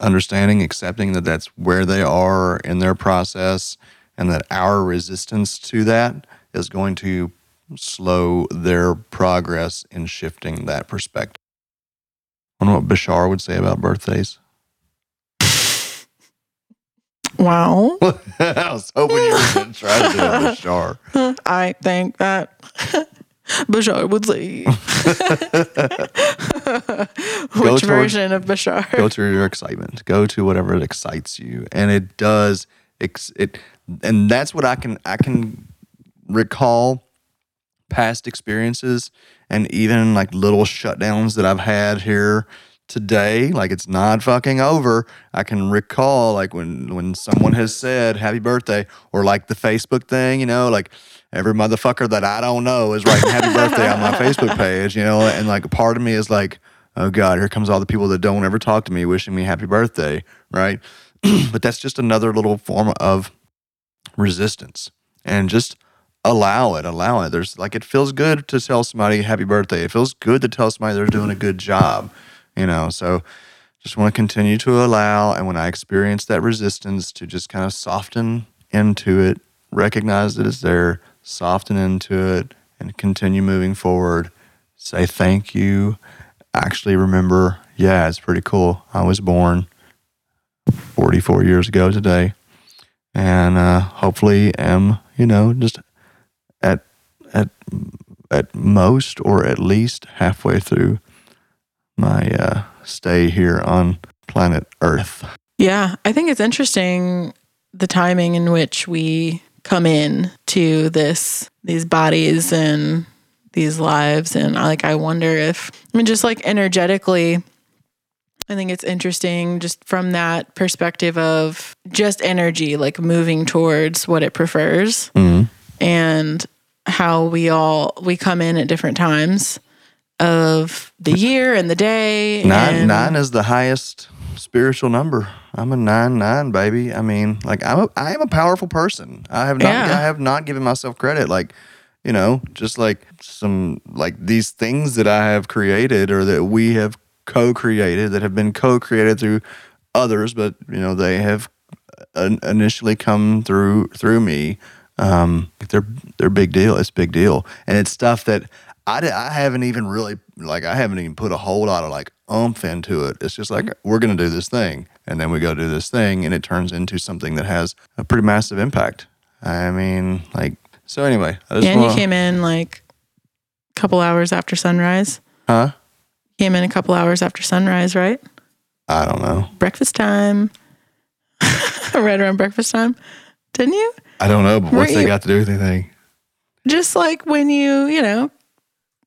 understanding accepting that that's where they are in their process and that our resistance to that is going to slow their progress in shifting that perspective I wonder what Bashar would say about birthdays. Wow. I was hoping you were going to try to do a Bashar. I think that Bashar would say. Which version of Bashar? go to your excitement go to whatever excites you and it does it and that's what i can i can recall past experiences and even like little shutdowns that i've had here today like it's not fucking over i can recall like when when someone has said happy birthday or like the facebook thing you know like every motherfucker that i don't know is writing happy birthday on my facebook page you know and like a part of me is like oh god here comes all the people that don't ever talk to me wishing me happy birthday right? But that's just another little form of resistance and just allow it allow it. There's like it feels good to tell somebody happy birthday. It feels good to tell somebody they're doing a good job you know? So just want to continue to allow and when i experience that resistance to just kind of soften into it recognize that it's there soften into it and continue moving forward. Say thank you. Actually remember yeah it's pretty cool. I was born 44 years ago today. And uh, hopefully am you know just at at at most or at least halfway through my uh, stay here on planet Earth. Yeah, I think it's interesting the timing in which we come in to this these bodies and these lives and I like I wonder if I mean just like energetically I think it's interesting just from that perspective of just energy like moving towards what it prefers Mhm. and how we all we come in at different times of the year and the day Nine and nine is the highest spiritual number. I'm a nine nine baby. I mean, like I'm a I am a powerful person. I have not Yeah. I have not given myself credit. Like, you know, just like some like these things that I have created or that we have co-created that have been co-created through others, but you know they have in- initially come through through me. Um, they're they're big deal. It's big deal, and it's stuff that I I haven't even really like I haven't even put a whole lot of like umph into it. It's just like we're gonna do this thing, and then we go do this thing, and it turns into something that has a pretty massive impact. I mean, like so. Anyway, I just Yeah, and you wanna- came in like a couple hours after sunrise. huh? Came in a couple hours after sunrise, right? I don't know. Breakfast time. right around breakfast time. Didn't you? I don't know. But what's Were they you- got to do with anything? Just like when you, you know,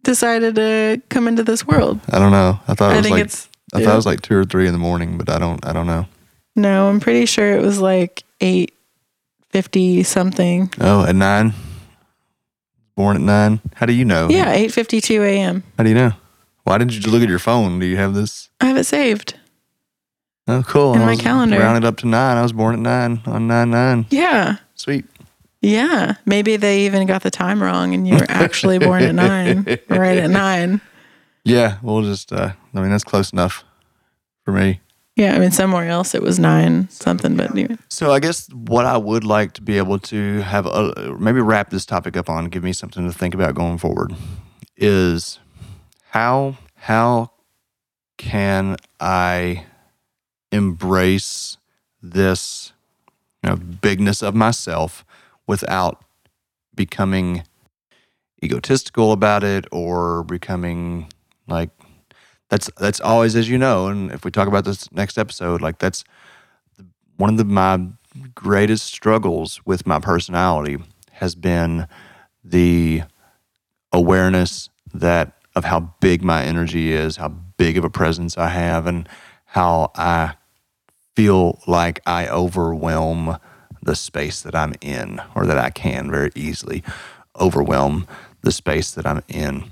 decided to come into this world. I don't know. I thought it I was like I thought it was like two or three in the morning, but I don't I don't know. no, I'm pretty sure it was like eight fifty something. Oh, at nine. Born at nine. How do you know? Yeah, eight fifty two a.m. How do you know? Why didn't you just look at your phone? Do you have this? I have it saved. Oh, cool. In I my calendar. Rounded up to nine. I was born at nine on nine nine. Yeah, Sweet. Yeah. Maybe they even got the time wrong, and you were actually born at nine, right at nine. Yeah, we'll just. uh I mean, that's close enough for me. Yeah, I mean, somewhere else it was nine something, but anyway. So I guess what I would like to be able to have a, maybe wrap this topic up on, give me something to think about going forward, is how how can I embrace this you know, bigness of myself without becoming egotistical about it or becoming like that's that's always as you know and if we talk about this next episode like that's one of the, my greatest struggles with my personality has been the awareness that of how big my energy is how big of a presence i have and how i feel like i overwhelm the space that i'm in or that i can very easily overwhelm the space that i'm in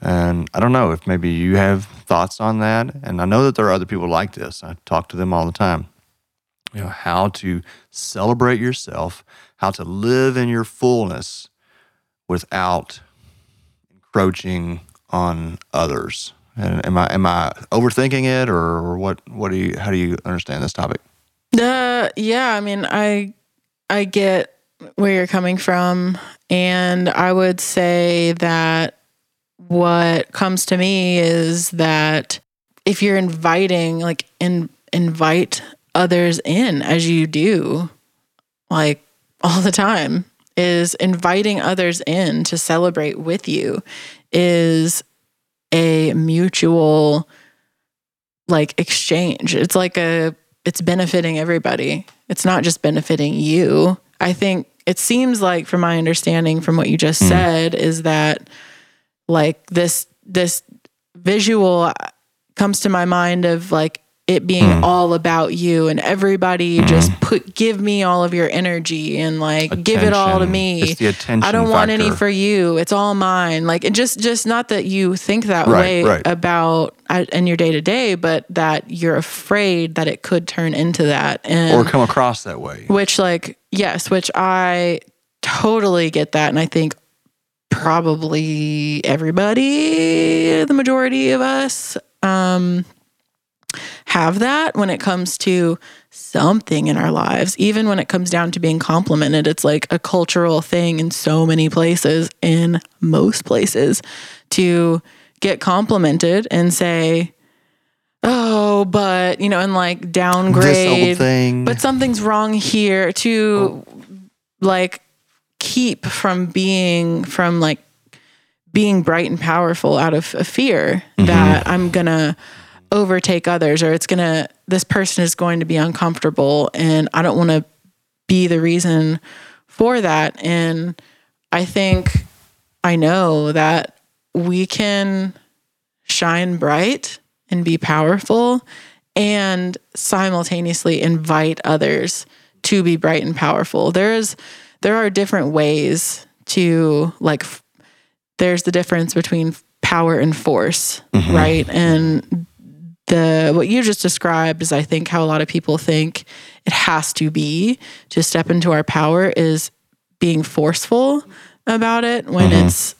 and I don't know if maybe you have thoughts on that. And I know that there are other people like this. I talk to them all the time. You know, how to celebrate yourself, how to live in your fullness without encroaching on others. And am I am I overthinking it or what what do you how do you understand this topic? Uh yeah, I mean I I get where you're coming from and I would say that what comes to me is that if you're inviting like in, invite others in as you do like all the time is inviting others in to celebrate with you is a mutual like exchange. It's like a it's benefiting everybody it's not just benefiting you i think it seems like from my understanding from what you just mm. said is that like this this visual comes to my mind of like it being mm. all about you and everybody mm. just put give me all of your energy and like attention. give it all to me. It's the attention I don't factor. want any for you. It's all mine. Like and just just not that you think that right, way right. about uh, in your day to day, but that you're afraid that it could turn into that and or come across that way. Which like yes, which I totally get that and I think probably everybody, the majority of us, um, have that when it comes to something in our lives. Even when it comes down to being complimented, it's like a cultural thing in so many places, in most places, to get complimented and say, oh, but, you know, and like downgrade. But something's wrong here to oh. like keep from being from like being bright and powerful out of a fear mm-hmm. that I'm gonna overtake others or it's gonna this person is going to be uncomfortable and I don't want to be the reason for that and I think I know that we can shine bright and be powerful and simultaneously invite others to be bright and powerful. There's there are different ways to like f- there's the difference between power and force, mm-hmm. right? And the what you just described is I think how a lot of people think it has to be to step into our power is being forceful about it when mm-hmm. it's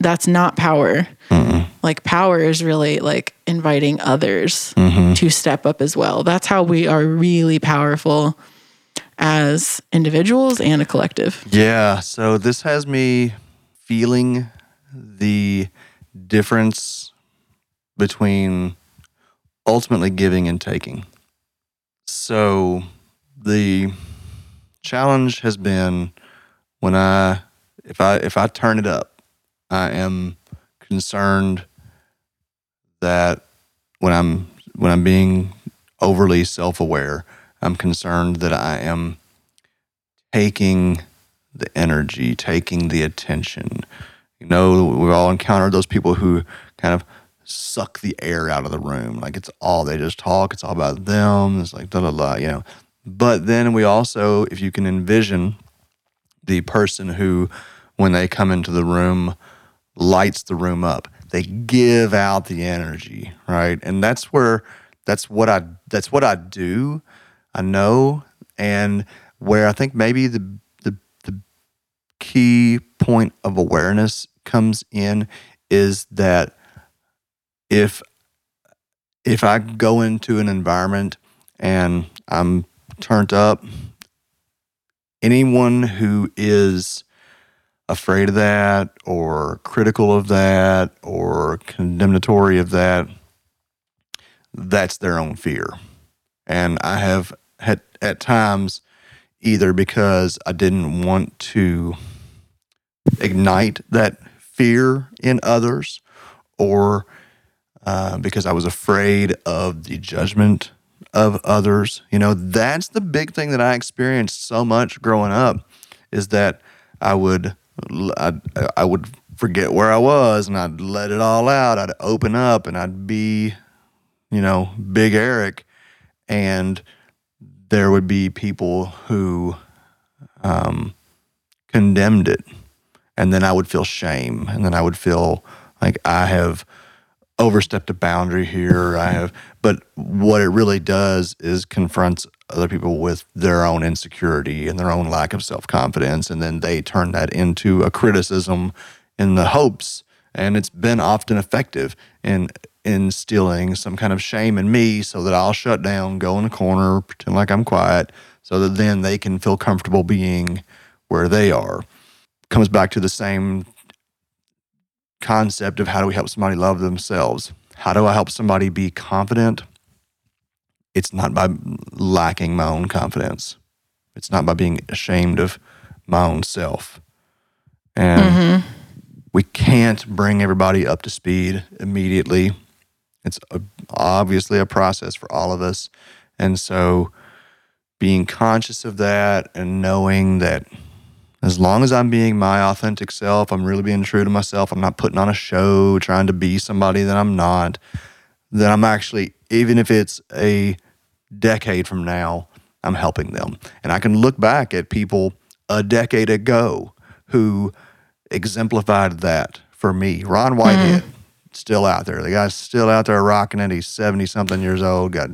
that's not power. Mm-hmm. Like power is really like inviting others mm-hmm. to step up as well. That's how we are really powerful as individuals and a collective. Yeah. So this has me feeling the difference between ultimately giving and taking. So the challenge has been when I if I if I turn it up, I am concerned that when I'm when I'm being overly self-aware, I'm concerned that I am taking the energy, taking the attention. You know, we've all encountered those people who kind of suck the air out of the room. Like it's all, they just talk, it's all about them. It's like, da da da, you know. But then we also, if you can envision the person who, when they come into the room, lights the room up, they give out the energy, right? And that's where, that's what I, that's what I do I know, and where I think maybe the the the key point of awareness comes in is that if if I go into an environment and I'm turned up, anyone who is afraid of that or critical of that or condemnatory of that, that's their own fear. And I have had at times either because I didn't want to ignite that fear in others or uh, because I was afraid of the judgment of others. You know, that's the big thing that I experienced so much growing up is that I would I, I would forget where I was and I'd let it all out. I'd open up and I'd be, you know, Big Eric, and there would be people who um, condemned it, and then I would feel shame, and then I would feel like I have overstepped a boundary here. I have, but what it really does is confronts other people with their own insecurity and their own lack of self confidence, and then they turn that into a criticism in the hopes, and it's been often effective in instilling some kind of shame in me, so that I'll shut down, go in a corner, pretend like I'm quiet, so that then they can feel comfortable being where they are. Comes back to the same concept of how do we help somebody love themselves? How do I help somebody be confident? It's not by lacking my own confidence. It's not by being ashamed of my own self. And mm-hmm. we can't bring everybody up to speed immediately. It's a, obviously a process for all of us. And so being conscious of that and knowing that as long as I'm being my authentic self, I'm really being true to myself, I'm not putting on a show, trying to be somebody that I'm not, that I'm actually, even if it's a decade from now, I'm helping them. And I can look back at people a decade ago who exemplified that for me. Ron Whitehead, mm. still out there. The guy's still out there rocking it. He's 70 something years old, got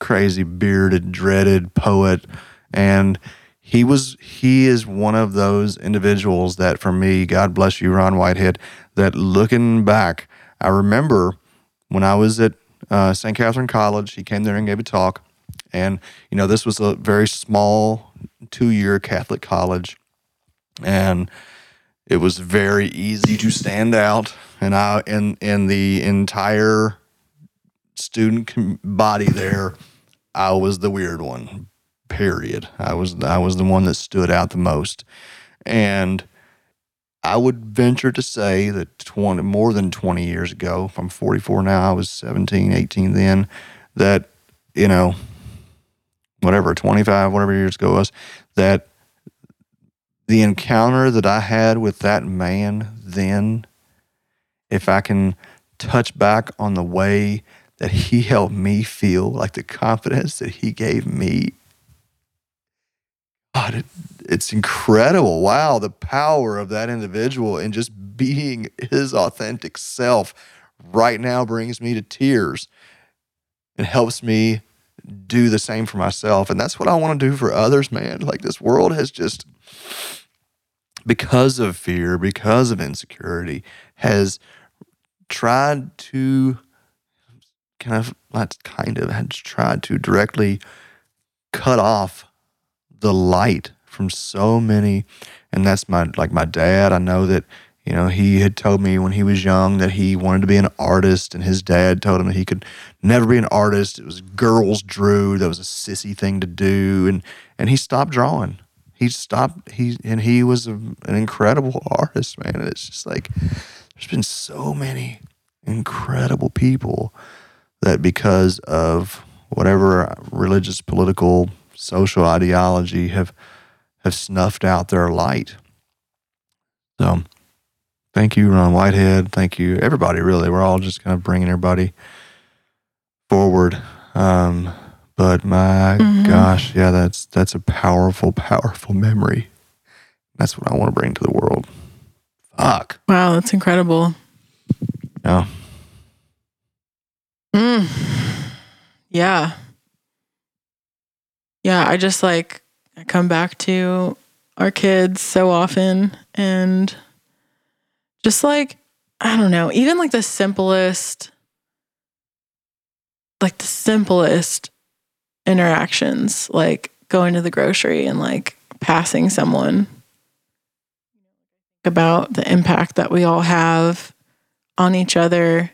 crazy bearded, dreaded poet. And he was he is one of those individuals that for me, God bless you, Ron Whitehead, that looking back, I remember when I was at uh, St. Catharine College, he came there and gave a talk. And, you know, this was a very small two year Catholic college. And it was very easy to stand out. And I, in, in the entire student body there, I was the weird one period. I was I was the one that stood out the most. And I would venture to say that 20, more than 20 years ago, I'm 44 now, I was 17, 18 then, that, you know, whatever, 25, whatever years ago was, that the encounter that I had with that man then, if I can touch back on the way that he helped me feel, like the confidence that he gave me God, it, it's incredible. Wow, the power of that individual and just being his authentic self right now brings me to tears and helps me do the same for myself. And that's what I want to do for others, man. Like this world has just, because of fear, because of insecurity, has tried to kind of, not kind of, has tried to directly cut off the light from so many and that's my like my dad. I know that you know he had told me when he was young that he wanted to be an artist and his dad told him that he could never be an artist. It was girls drew. That was a sissy thing to do. And and he stopped drawing. He stopped he and he was a, an incredible artist man. And it's just like there's been so many incredible people that because of whatever religious political social ideology have have snuffed out their light. So, thank you, Ron Whitehead. Thank you, everybody. Really, we're all just kind of bringing everybody forward. Um, but my mm-hmm. gosh, yeah, that's that's a powerful, powerful memory. That's what I want to bring to the world. Fuck. Wow, that's incredible. Yeah. Mm. Yeah yeah, I just like I come back to our kids so often and just like I don't know, even like the simplest like the simplest interactions, like going to the grocery and like passing someone about the impact that we all have on each other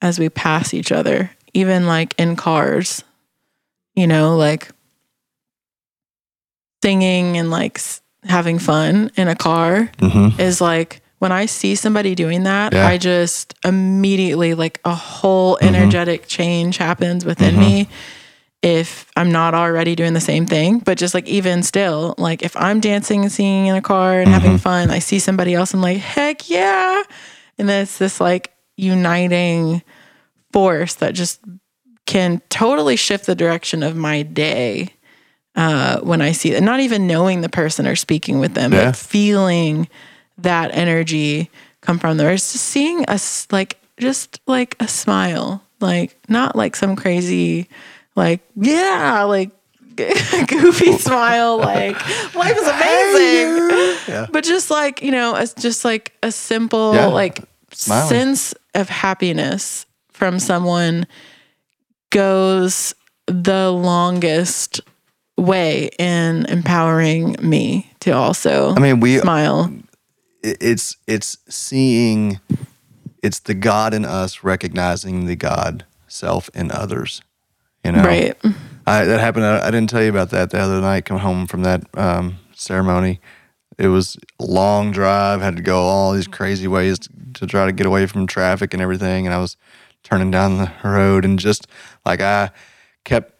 as we pass each other, even like in cars, you know, like singing and like having fun in a car Mm-hmm. is like when I see somebody doing that, Yeah. I just immediately like a whole Mhm. energetic change happens within Mhm. me if I'm not already doing the same thing. But just like even still, like if I'm dancing and singing in a car and having fun, I see somebody else, I'm like, heck yeah. And then it's this like uniting force that just can totally shift the direction of my day uh, when I see it. Not even knowing the person or speaking with them, Yeah. but feeling that energy come from there. It's just seeing us like just like a smile, like not like some crazy, like yeah, like goofy smile, like life is amazing. Yeah. But just like you know, it's just like a simple Yeah. like Smiling. sense of happiness from someone goes the longest way in empowering me to also I mean, we smile. it's it's seeing it's the God in us recognizing the God self in others. You know, Right. I, that happened. I, I didn't tell you about that the other night. Coming home from that um, ceremony, it was a long drive. Had to go all these crazy ways to, to try to get away from traffic and everything. And I was turning down the road, and just like I kept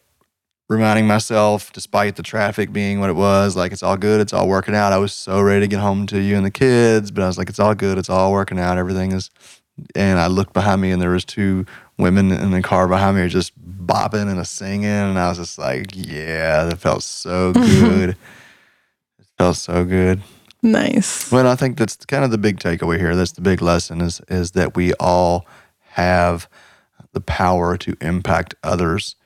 reminding myself, despite the traffic being what it was, like it's all good, it's all working out. I was so ready to get home to you and the kids, but I was like, it's all good, it's all working out, everything is. And I looked behind me, and there was two women in the car behind me, just bopping and a singing, and I was just like, yeah, that felt so good. it felt so good. Nice. Well, I think that's kind of the big takeaway here. That's the big lesson is is that we all have the power to impact others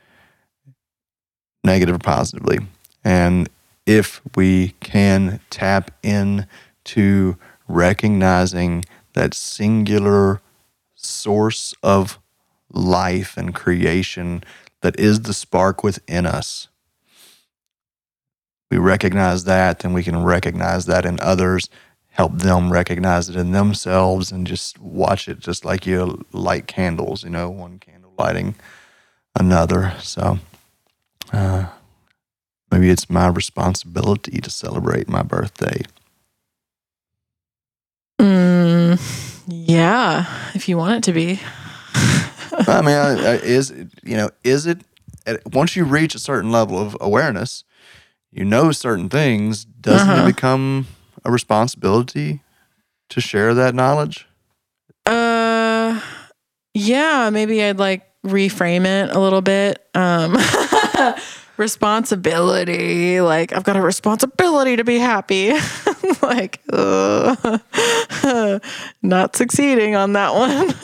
negative or positively. And if we can tap in to recognizing that singular source of life and creation that is the spark within us, we recognize that, then we can recognize that in others, help them recognize it in themselves, and just watch it just like you light candles, you know, one candle lighting another. So uh, maybe it's my responsibility to celebrate my birthday. Mm, yeah, if you want it to be. I mean, I, I, is you know, is it once you reach a certain level of awareness, you know certain things. Doesn't Uh-huh. it become a responsibility to share that knowledge? Uh, yeah, maybe I'd like reframe it a little bit. Um, responsibility, like I've got a responsibility to be happy. like, not succeeding on that one.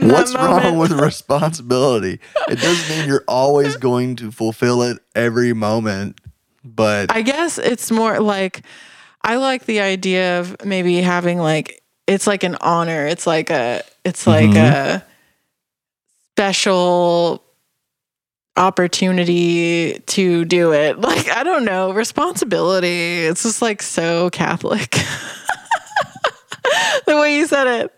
What's wrong with responsibility? It doesn't mean you're always going to fulfill it every moment, but I guess it's more like I like the idea of maybe having like it's like an honor. It's like a it's like mm-hmm. a special opportunity to do it. Like I don't know, responsibility. It's just like so Catholic. the way you said it.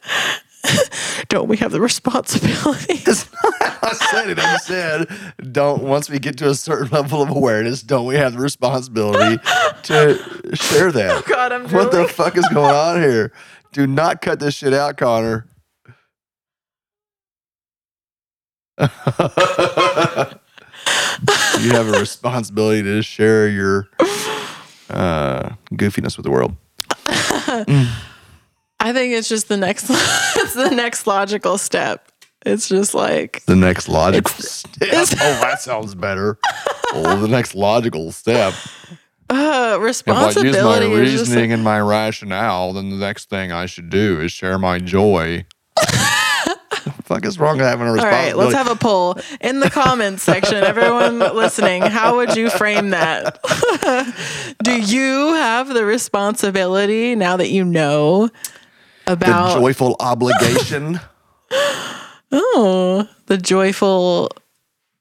don't we have the responsibility? I said it. I said, don't, once we get to a certain level of awareness, don't we have the responsibility to share that? Oh God, I'm What the fuck is going on here? Do not cut this shit out, Connor. You have a responsibility to share your uh, goofiness with the world. I think it's just the next it's the next logical step. It's just like The next logical It's- step. it's- oh, that sounds better. Oh, the next logical step. uh If I use my responsibility reasoning like, and my rationale, then the next thing I should do is share my joy. Fuck is wrong with having a all responsibility? right, let's have a poll in the comments section. Everyone listening, how would you frame that? Do you have the responsibility now that you know about the joyful obligation. Oh, the joyful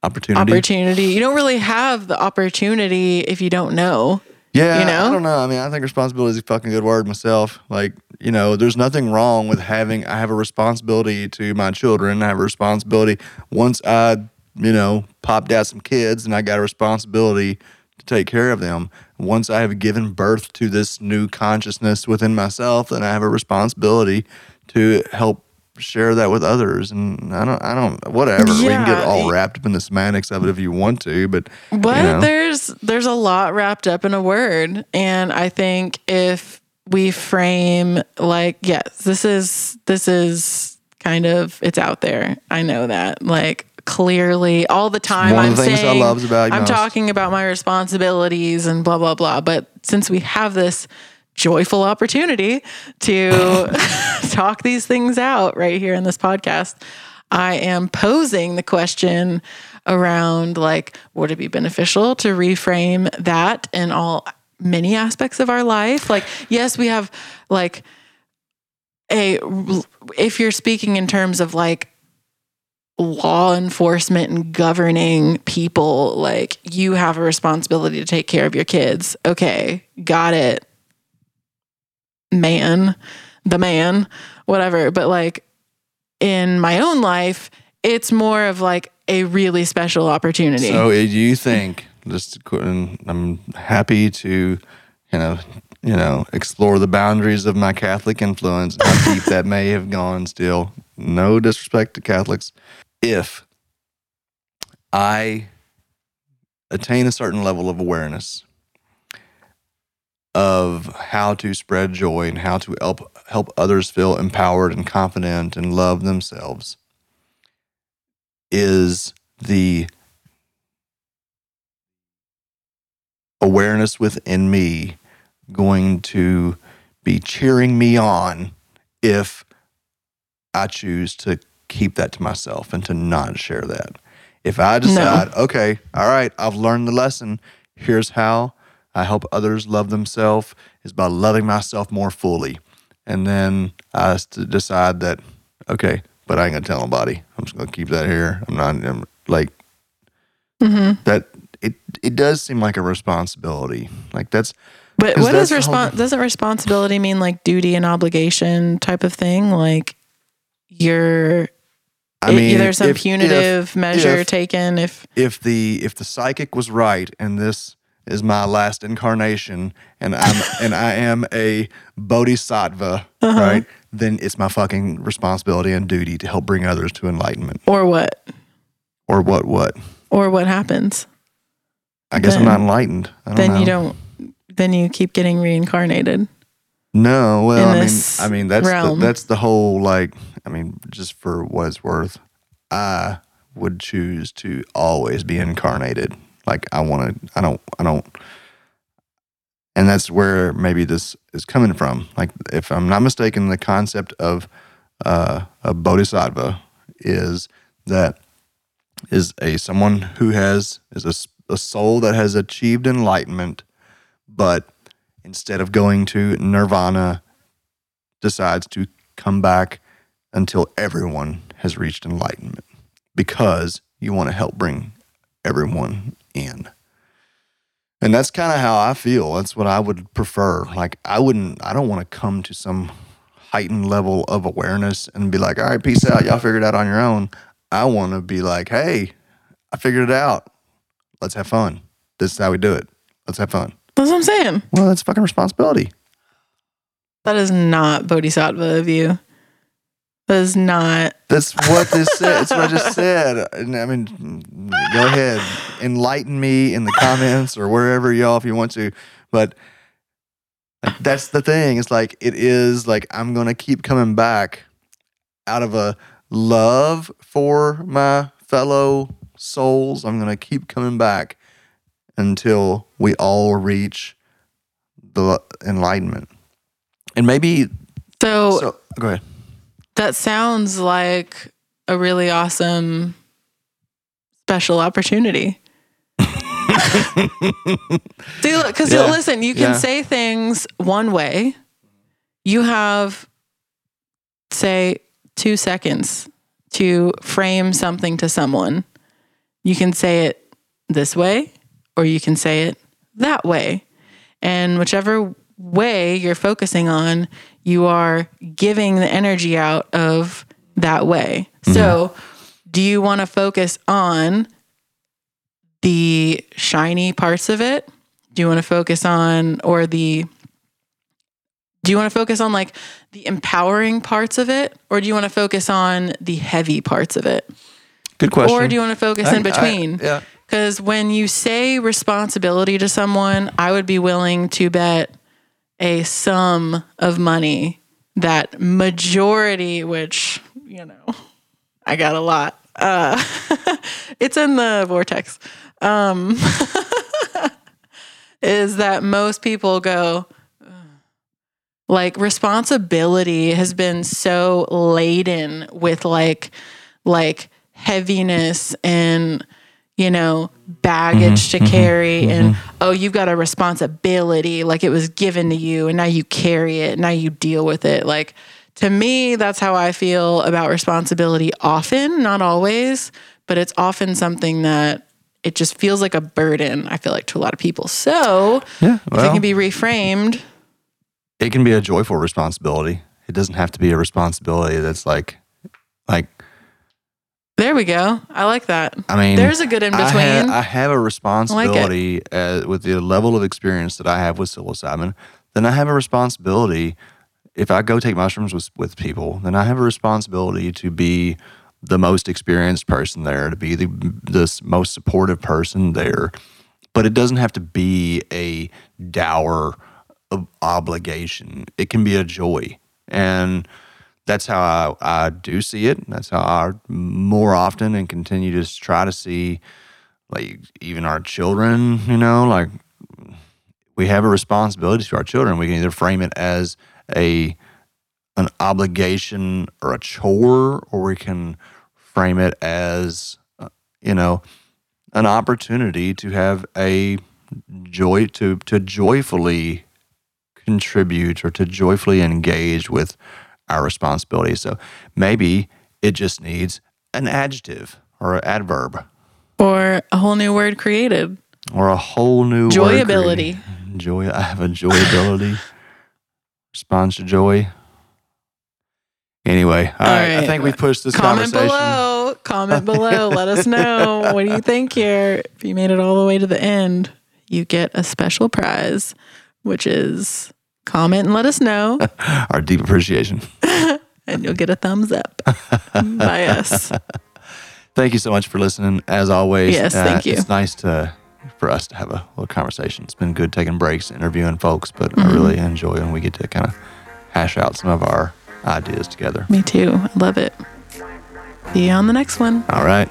Opportunity. opportunity. You don't really have the opportunity if you don't know. Yeah, You know? I don't know. I mean, I think responsibility is a fucking good word myself. Like, you know, there's nothing wrong with having. I have a responsibility to my children. I have a responsibility. Once I, you know, popped out some kids, and I got a responsibility to take care of them. Once I have given birth to this new consciousness within myself, then I have a responsibility to help share that with others. And I don't, I don't, whatever. we can get all wrapped up in the semantics of it if you want to, but But you know. there's there's a lot wrapped up in a word, and I think if we frame like yes, this is this is kind of it's out there. I know that like clearly all the time. one I'm the I saying I'm most. talking about my responsibilities and blah blah blah. But since we have this joyful opportunity to talk these things out right here in this podcast, I am posing the question around like, would it be beneficial to reframe that in all many aspects of our life? Like, yes, we have like a, if you're speaking in terms of like law enforcement and governing people, like you have a responsibility to take care of your kids. Okay, got it. Man, the man, whatever. But like in my own life, it's more of like a really special opportunity. So, uh, do you think? Just, I'm happy to, you know, you know, explore the boundaries of my Catholic influence, how deep that may have gone. Still, no disrespect to Catholics. If I attain a certain level of awareness of how to spread joy and how to help help others feel empowered and confident and love themselves, is the awareness within me going to be cheering me on if I choose to keep that to myself and to not share that. If I decide, okay, all right, I've learned the lesson. Here's how I help others love themselves is by loving myself more fully. And then I decide that, okay, but I ain't gonna tell nobody. I'm just gonna keep that here. I'm not I'm, like Mm-hmm. that. It it does seem like a responsibility. Like that's But what does whole- doesn't responsibility mean like duty and obligation type of thing? Like you're I mean, there's some if- punitive if- measure if- taken if if the if the psychic was right and this is my last incarnation and I'm and I am a bodhisattva, Uh-huh. right? Then it's my fucking responsibility and duty to help bring others to enlightenment. or what Or what what? or what happens. I guess I'm not enlightened. I don't then know. you don't then you keep getting reincarnated. No, well, I mean, I mean that's the, that's the whole like. I mean, just for what it's worth, I would choose to always be incarnated. Like I want to. I don't. I don't. And that's where maybe this is coming from. Like, if I'm not mistaken, the concept of uh, a bodhisattva is that is a someone who has is a, a soul that has achieved enlightenment, but instead of going to nirvana, decides to come back until everyone has reached enlightenment because you want to help bring everyone in. And that's kind of how I feel. That's what I would prefer. Like, I wouldn't, I don't want to come to some heightened level of awareness and be like, all right, peace out. Y'all figure it out on your own. I want to be like, hey, I figured it out. Let's have fun. This is how we do it. Let's have fun. That's what I'm saying. Well, that's fucking responsibility. That is not bodhisattva of you. Is not That's what this said. That's what I just said. And I mean, go ahead, enlighten me in the comments or wherever y'all if you want to. But that's the thing. It's like it is like I'm gonna keep coming back out of a love for my fellow souls. I'm gonna keep coming back until we all reach the enlightenment. And maybe so, so. Go ahead. That sounds like a really awesome special opportunity. See, look, because Yeah, listen, you can yeah. say things one way. You have, say, two seconds to frame something to someone, you can say it this way or you can say it that way. And whichever way you're focusing on, you are giving the energy out of that way. Mm-hmm. So, do you want to focus on the shiny parts of it? Do you want to focus on, or the, do you want to focus on like the empowering parts of it? Or do you want to focus on the heavy parts of it? Good question. Or do you want to focus I- in I- between? yeah. Because when you say responsibility to someone, I would be willing to bet a sum of money that majority, which, you know, I got a lot. Uh, it's in the vortex. Um, is that most people go, like responsibility has been so laden with like like heaviness and you know baggage mm-hmm, to mm-hmm, carry mm-hmm. and oh you've got a responsibility like it was given to you and now you carry it and now you deal with it like to me that's how i feel about responsibility often not always but it's often something that it just feels like a burden i feel like to a lot of people so Yeah. if it can be reframed it can be a joyful responsibility. It doesn't have to be a responsibility that's like There we go. I like that. I mean, There's a good in I, between. ha- I have a responsibility uh, with the level of experience that I have with psilocybin. Then I have a responsibility. If I go take mushrooms with, with people, then I have a responsibility to be the most experienced person there, to be the, the most supportive person there. But it doesn't have to be a dour obligation. It can be a joy. And that's how I, I do see it. That's how I more often and continue to try to see like even our children, you know, like we have a responsibility to our children. We can either frame it as a an obligation or a chore, or we can frame it as uh, you know an opportunity to have a joy to to joyfully contribute or to joyfully engage with our responsibility. So maybe it just needs an adjective or an adverb or a whole new word created. or a whole new word Joyability. created. Joy. I have a joyability. Response to joy. Anyway, all All right. I think we've pushed this conversation. Comment conversation. below. Comment below. Let us know. What do you think here? If you made it all the way to the end, you get a special prize, which is comment and let us know, Our deep appreciation. and you'll get a thumbs up by us. Thank you so much for listening. As always, Yes, thank you. It's nice to for us to have a little conversation. It's been good taking breaks, interviewing folks, but Mm-hmm. I really enjoy when we get to kind of hash out some of our ideas together. Me too. I love it. See you on the next one. All right.